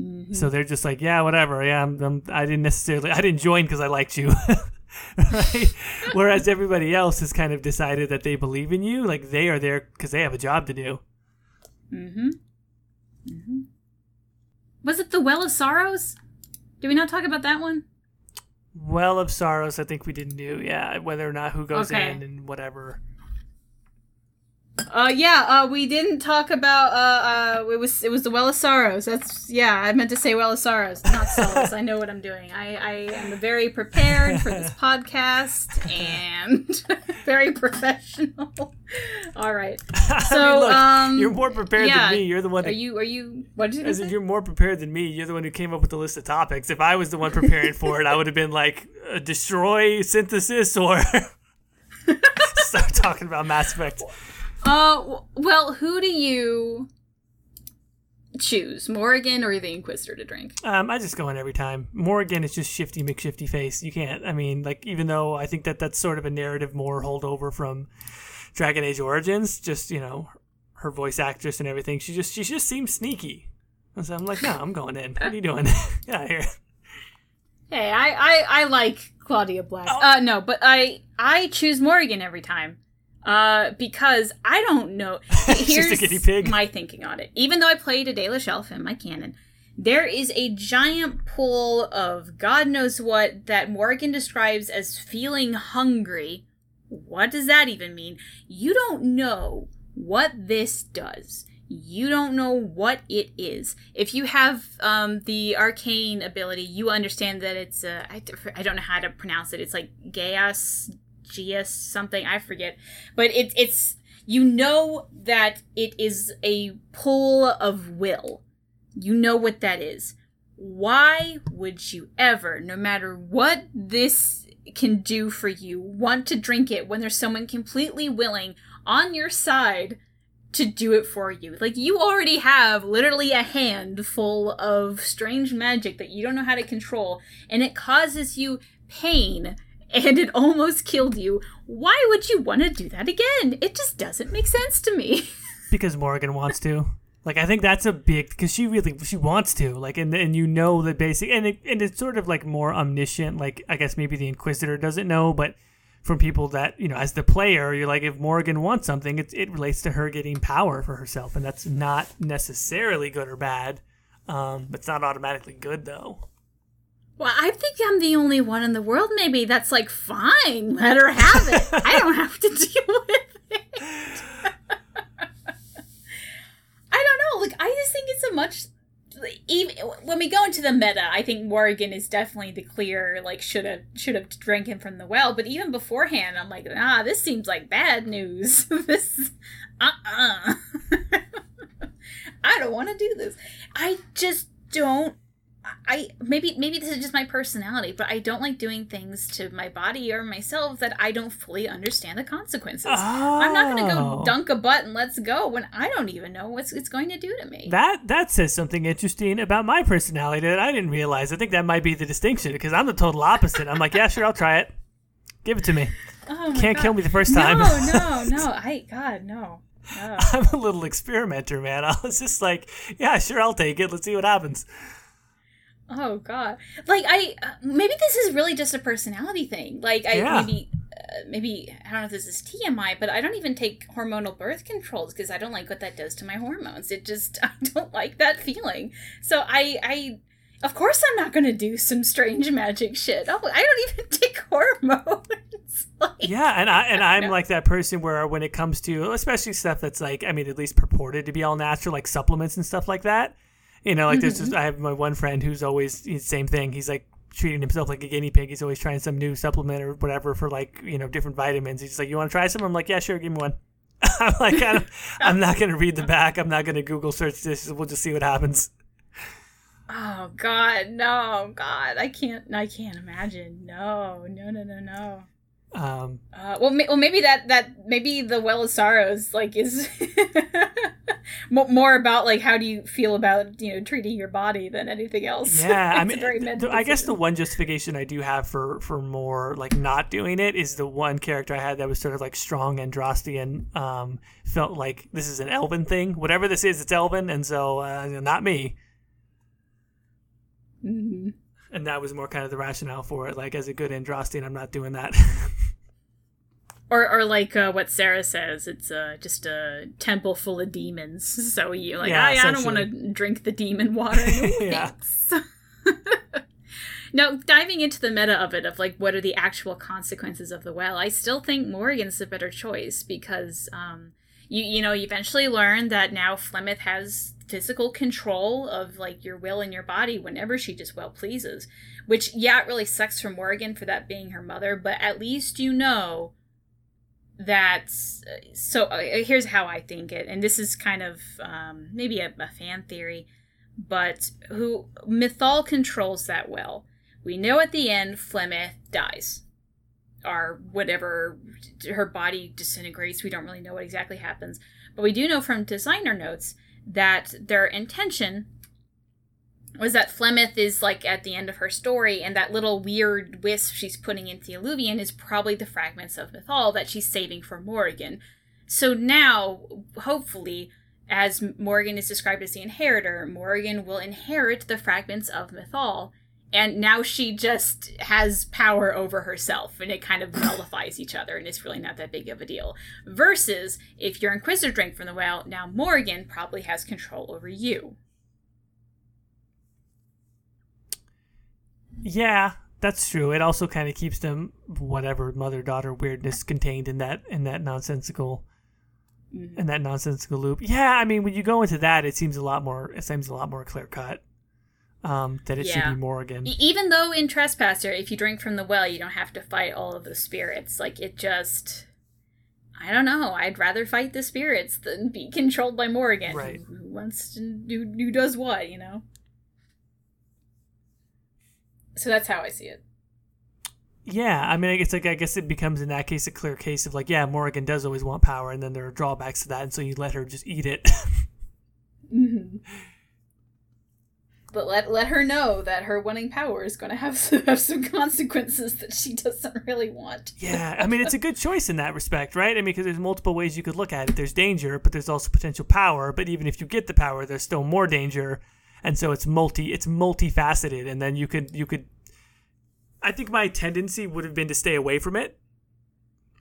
Mm-hmm. So they're just like, yeah, whatever. Yeah, I'm, I'm, I did not necessarily, I didn't join because I liked you. right? Whereas everybody else has kind of decided that they believe in you. Like they are there because they have a job to do. Mm-hmm. Mm-hmm. Was it the Well of Sorrows? Did we not talk about that one? Well of Sorrows, I think we didn't do. Yeah, whether or not who goes okay. in and whatever. Uh, yeah, uh, we didn't talk about, uh, uh, it was, it was the Well of Sorrows. That's, yeah, I meant to say Well of Sorrows, not Solace. I know what I'm doing. I, I am very prepared for this podcast and very professional. All right. So, I mean, look, um, you're more prepared yeah, than me. You're the one. That, are you, are you, what did you say? If you're more prepared than me. You're the one who came up with the list of topics. If I was the one preparing for it, I would have been like, uh, destroy synthesis or start talking about Mass Effect. Uh, well, who do you choose, Morrigan or the Inquisitor to drink? Um, I just go in every time. Morrigan is just shifty McShifty face. You can't. I mean, like even though I think that that's sort of a narrative more holdover from Dragon Age Origins, just you know, her voice actress and everything. She just she just seems sneaky. And so I'm like, no, I'm going in. What are you doing? Get out of here. Hey, I, I, I like Claudia Black. Oh. Uh, no, but I I choose Morrigan every time. Uh, because I don't know. Here's my thinking on it. Even though I played a Dalish elf in my canon, there is a giant pool of God knows what that Morrigan describes as feeling hungry. What does that even mean? You don't know what this does you don't know what it is. If you have um, the arcane ability, you understand that it's uh, I, I don't know how to pronounce it. It's like Gaius, Geas, something I forget, but it's it's you know that it is a pull of will. You know what that is. Why would you ever, no matter what this can do for you, want to drink it when there's someone completely willing on your side? to do it for you. Like you already have literally a hand full of strange magic that you don't know how to control and it causes you pain and it almost killed you. Why would you want to do that again? It just doesn't make sense to me. because Morrigan wants to. Like I think that's a big because she really she wants to like and and you know the basic and it, and it's sort of like more omniscient like I guess maybe the Inquisitor doesn't know but from people that you know as the player you're like if Morrigan wants something it, it relates to her getting power for herself and that's not necessarily good or bad um, but it's not automatically good though well i think i'm the only one in the world maybe that's like fine let her have it i don't have to deal with it i don't know like i just think it's a much even when we go into the meta, I think Morrigan is definitely the clear like should have should have drank him from the well. But even beforehand, I'm like, ah, this seems like bad news. this, uh, uh-uh. uh I don't want to do this. I just don't I maybe maybe this is just my personality, but I don't like doing things to my body or myself that I don't fully understand the consequences. Oh. I'm not going to go oh. dunk a butt and let's go when I don't even know what it's going to do to me. That that says something interesting about my personality that I didn't realize. I think that might be the distinction because I'm the total opposite. I'm like, yeah, sure, I'll try it. Give it to me. Oh Can't God. kill me the first time. No, no, no. I God, no. no. I'm a little experimenter, man. I was just like, yeah, sure, I'll take it. Let's see what happens. Oh god. Like I uh, maybe this is really just a personality thing. Like I yeah. maybe uh, maybe I don't know if this is TMI, but I don't even take hormonal birth controls because I don't like what that does to my hormones. It just I don't like that feeling. So I I of course I'm not going to do some strange magic shit. Oh, I don't even take hormones. like, yeah, and I and I'm like that person where when it comes to especially stuff that's like I mean at least purported to be all natural like supplements and stuff like that you know, like mm-hmm. I have my one friend who's always the same thing. He's like treating himself like a guinea pig. He's always trying some new supplement or whatever for like you know different vitamins. He's like, "You want to try some?" I'm like, "Yeah, sure, give me one." I'm like, I am not going to read the back. I'm not going to Google search this. We'll just see what happens. Oh God, no, God, I can't, I can't imagine. No, no, no, no, no. Um, uh, well, ma- well, maybe that that maybe the well of sorrows like is more about like how do you feel about you know treating your body than anything else. Yeah, I mean, th- I guess the one justification I do have for for more like not doing it is the one character I had that was sort of like strong Andrastian. Um, felt like this is an Elven thing. Whatever this is, it's Elven, and so uh, not me. Mm-hmm and that was more kind of the rationale for it. Like as a good Andrastian, I'm not doing that. or, or like uh, what Sera says, it's uh, just a temple full of demons. So you like, yeah, I, I don't want to drink the demon water. yeah. now diving into the meta of it, of like what are the actual consequences of the well, I still think Morrigan's the better choice because um, you you know you eventually learn that now Flemeth has physical control of like your will and your body whenever she just well pleases. Which yeah, it really sucks for Morrigan for that being her mother, but at least you know that. So uh, here's how I think it, and this is kind of um, maybe a, a fan theory, but who Mythal controls that well. We know at the end Flemeth dies or whatever her body disintegrates we don't really know what exactly happens but we do know from designer notes that their intention was that Flemeth is like at the end of her story, and that little weird wisp she's putting into the Eluvian is probably the fragments of Mythal that she's saving for Morrigan. So now, hopefully, as Morrigan is described as the inheritor, Morrigan will inherit the fragments of Mythal, and now she just has power over herself, and it kind of nullifies each other, and it's really not that big of a deal. Versus, if your Inquisitor drank from the well, now Morrigan probably has control over you. Yeah, that's true. It also kind of keeps them whatever mother daughter weirdness contained in that in that nonsensical mm-hmm. in that nonsensical loop. Yeah, I mean when you go into that, it seems a lot more. It seems a lot more clear cut. Um, that it should be Morrigan. Even though in Trespasser, if you drink from the well, you don't have to fight all of the spirits. Like, it just. I don't know. I'd rather fight the spirits than be controlled by Morrigan. Right. Who, who wants to. Who, who does what, you know? So that's how I see it. Yeah, I mean, it's like I guess it becomes in that case a clear case of like, yeah, Morrigan does always want power, and then there are drawbacks to that, and so you let her just eat it. Mm-hmm. But let let her know that her winning power is going to have some, have some consequences that she doesn't really want. yeah, I mean, it's a good choice in that respect, right? I mean, because there's multiple ways you could look at it. There's danger, but there's also potential power. But even if you get the power, there's still more danger, and so it's multi it's multifaceted. And then you could you could. I think my tendency would have been to stay away from it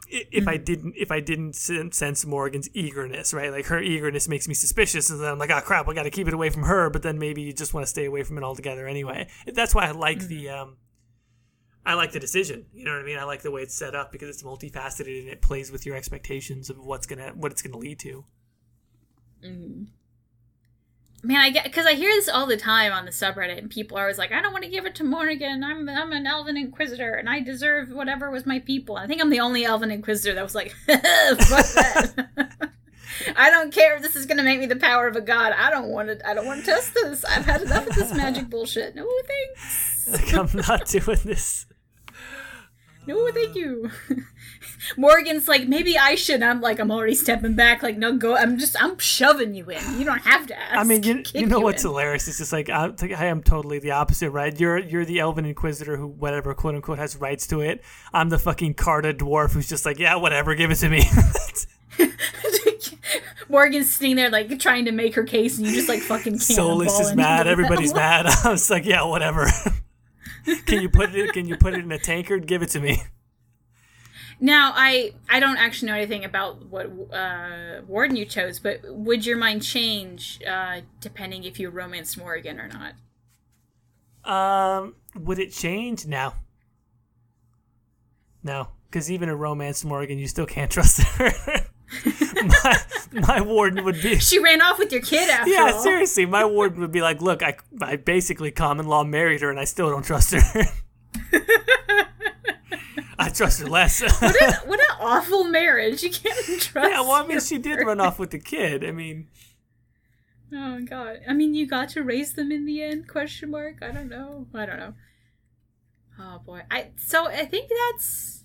if hmm. I didn't if I didn't sense Morrigan's eagerness, right? Like her eagerness makes me suspicious, and then I'm like, oh crap, I got to keep it away from her. But then maybe you just want to stay away from it altogether anyway. That's why I like the mm-hmm. um, I like the decision. You know what I mean? I like the way it's set up because it's multifaceted and it plays with your expectations of what's gonna what it's gonna lead to. Mm-hmm. Man, I get because I hear this all the time on the subreddit, and people are always like, "I don't want to give it to Morrigan. I'm I'm an Elven Inquisitor, and I deserve whatever was my people." And I think I'm the only Elven Inquisitor that was like, "Fuck that." I don't care if this is gonna make me the power of a god. I don't want to. I don't want to test this. I've had enough of this magic bullshit. No thanks. Like I'm not doing this. No, thank you. Morrigan's like, maybe I should. I'm like, I'm already stepping back. Like, no, go. I'm just, I'm shoving you in. You don't have to ask. I mean, you, you know what's in. hilarious? It's just like I, I am totally the opposite, right? You're you're the Elven Inquisitor who, whatever, quote unquote, has rights to it. I'm the fucking Carta dwarf who's just like, yeah, whatever, give it to me. Morrigan's sitting there like trying to make her case, and you just like fucking Solas is mad. Everybody's mad. I was like, yeah, whatever. can you put it? Can you put it in a tankard? Give it to me. Now, I I don't actually know anything about what uh, warden you chose, but would your mind change uh, depending if you romanced Morrigan or not? Um, would it change? No. No, because even a romance Morrigan, you still can't trust her. my, my warden would be. She ran off with your kid after Yeah, all. seriously, my warden would be like, "Look, I, I basically common law married her, and I still don't trust her. I trust her less." What, a, what an awful marriage! You can't trust. Her. Yeah, well, I mean, she did run off with the kid. I mean, Oh god. I mean, you got to raise them in the end? Question mark. I don't know. I don't know. Oh boy. I so I think that's.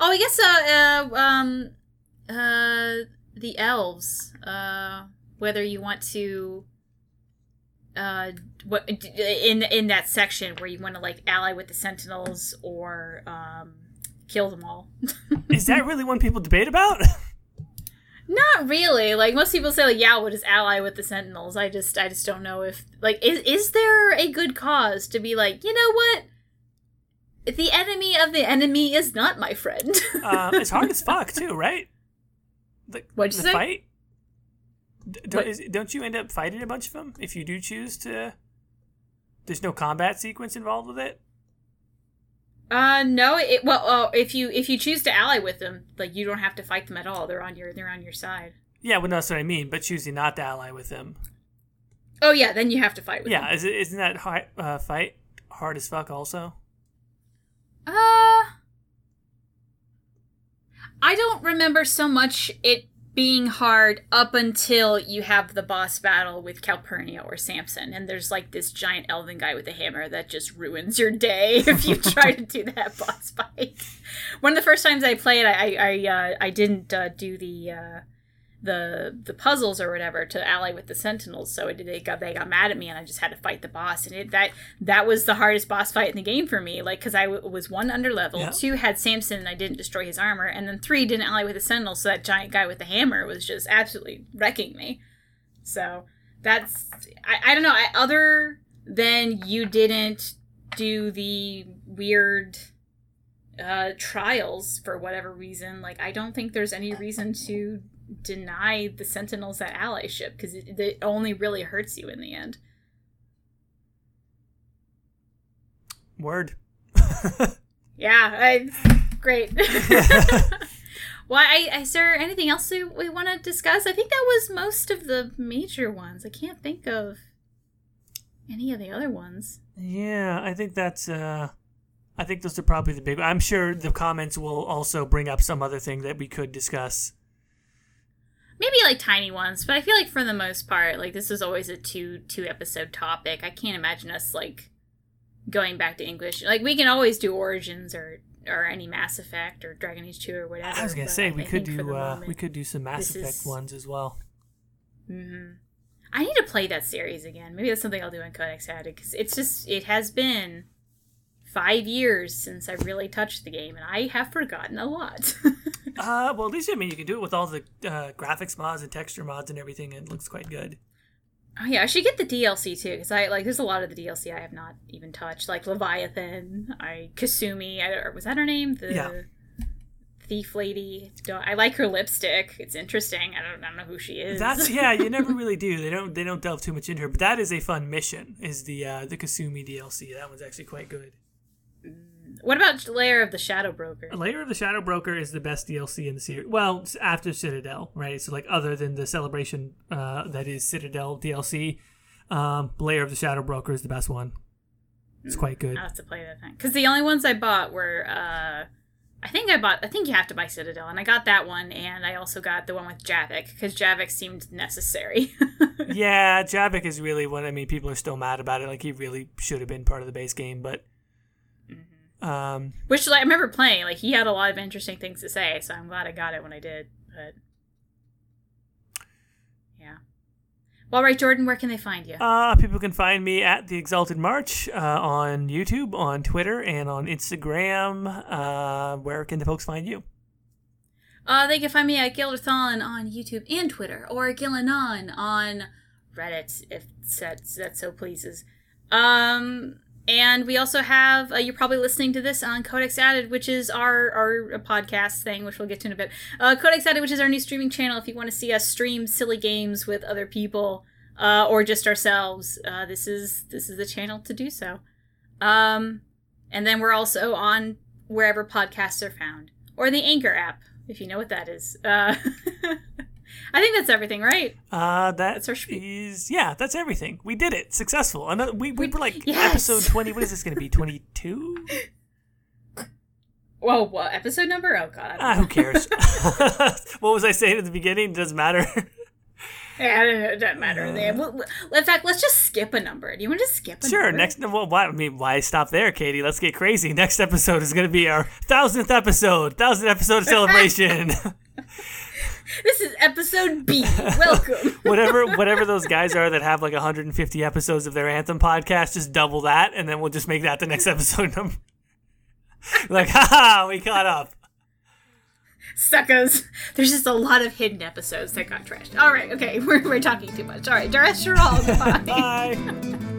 Oh, I guess uh, uh um uh the elves uh whether you want to uh what in in that section where you want to like ally with the sentinels or um kill them all. is that really one people debate about? Not really. Like most people say, like yeah, would just ally with the Sentinels. I just, I just don't know if like is is there a good cause to be like, you know what? The enemy of the enemy is not my friend. um, it's hard as fuck too, right? The, What'd you the say? fight? D- What? Don't, is, don't you end up fighting a bunch of them if you do choose to? There's no combat sequence involved with it. uh, no. It well, uh, if you if you choose to ally with them, like you don't have to fight them at all. They're on your they're on your side. Yeah, well, no, that's what I mean. But choosing not to ally with them. Oh yeah, then you have to fight with them. Yeah, is it, isn't that hi- uh, fight hard as fuck? Also, Uh I don't remember so much it being hard up until you have the boss battle with Calpernia or Samson, and there's like this giant elven guy with a hammer that just ruins your day if you try to do that boss fight. One of the first times I played, I I I, uh, I didn't uh, do the uh, the the puzzles or whatever to ally with the sentinels. So it, they got they got mad at me and i just had to fight the boss. And it that that was the hardest boss fight in the game for me. Like because I w- was one under level Yeah. two had samson and i didn't destroy his armor and then three didn't ally with the sentinels. So that giant guy with the hammer was just absolutely wrecking me. So that's i, I don't know. I, other than you didn't do the weird uh trials for whatever reason like i don't think there's any reason to deny the sentinels that allyship because it, it only really hurts you in the end Word. yeah I, great well I, I is there anything else we, we want to discuss i think that was most of the major ones i can't think of any of the other ones Yeah, I think that's. uh I think those are probably the big. I'm sure the comments will also bring up some other thing that we could discuss. Maybe like tiny ones but i feel like for the most part like this is always a two two episode topic i can't imagine us like going back to english like we can always do origins or or any mass effect or dragon age 2 or whatever I was gonna say we I could do. uh moment- We could do some Mass Effect is- ones as well. Mm-hmm. I need to play that series again. Maybe that's something I'll do in Codex Added because it's just it has been five years since I really touched the game, and I have forgotten a lot. Uh, well, at least I mean you can do it with all the uh, graphics mods and texture mods and everything. and It looks quite good. oh yeah, I should get the DLC too because I like there's a lot of the DLC I have not even touched, like Leviathan, I Kasumi. I, was that her name? The Yeah. thief lady. I like her lipstick. It's interesting. I don't, I don't know who she is. That's yeah. You never really do. They don't. They don't delve too much into her. But that is a fun mission. Is the uh, the Kasumi DLC? That one's actually quite good. What about Lair of the Shadow Broker? Lair of the Shadow Broker is the best DLC in the series. Well, after Citadel, right? So like other than the celebration uh, that is Citadel DLC, um, Lair of the Shadow Broker is the best one. It's quite good. I have to play that thing because the only ones I bought were uh, I think I bought I think you have to buy Citadel and I got that one and I also got the one with Javik because Javik seemed necessary. yeah, Javik is really what I mean. People are still mad about it. Like he really should have been part of the base game, but um, Which like I remember playing like he had a lot of interesting things to say so I'm glad I got it when I did. But yeah. Well, right, Jordan, where can they find you? uh, people can find me at the Exalted March uh, on YouTube, on Twitter, and on Instagram. Uh, where can the folks find you? Uh, they can find me at Gilderthon on YouTube and Twitter, or Gillanon on Reddit, if that, that so pleases. Um, and we also have, uh, you're probably listening to this on Codex Added, which is our, our uh, podcast thing, which we'll get to in a bit. Uh, Codex Added, which is our new streaming channel. If you want to see us stream silly games with other people, uh, or just ourselves, uh, this is this is the channel to do so. Um, and then we're also on wherever podcasts are found, or the Anchor app, if you know what that is. Uh, I think that's everything, right? Uh, that That's our spiel. is yeah, that's everything. We did it, successful. Another, we we We- were like yes. episode twenty. What is this going to be? Twenty two? Whoa, what episode number? Oh god, I Ah, who cares? what was I saying at the beginning? Doesn't matter. Yeah, I don't know, it doesn't matter. Well, well, In fact, let's just skip a number. Do you want to just skip a sure. number? Next, well, why? I mean, why stop there, Katie? Let's get crazy. Next episode is going to be our thousandth episode, thousandth episode celebration. This is episode B. Welcome. whatever, whatever those guys are that have like 150 episodes of their anthem podcast, just double that, and then we'll just make that the next episode number. like, haha, we caught up. Suckers. There's just a lot of hidden episodes that got trashed. All right, okay, we're, we're talking too much. All right, Doris Sherall, goodbye. Bye.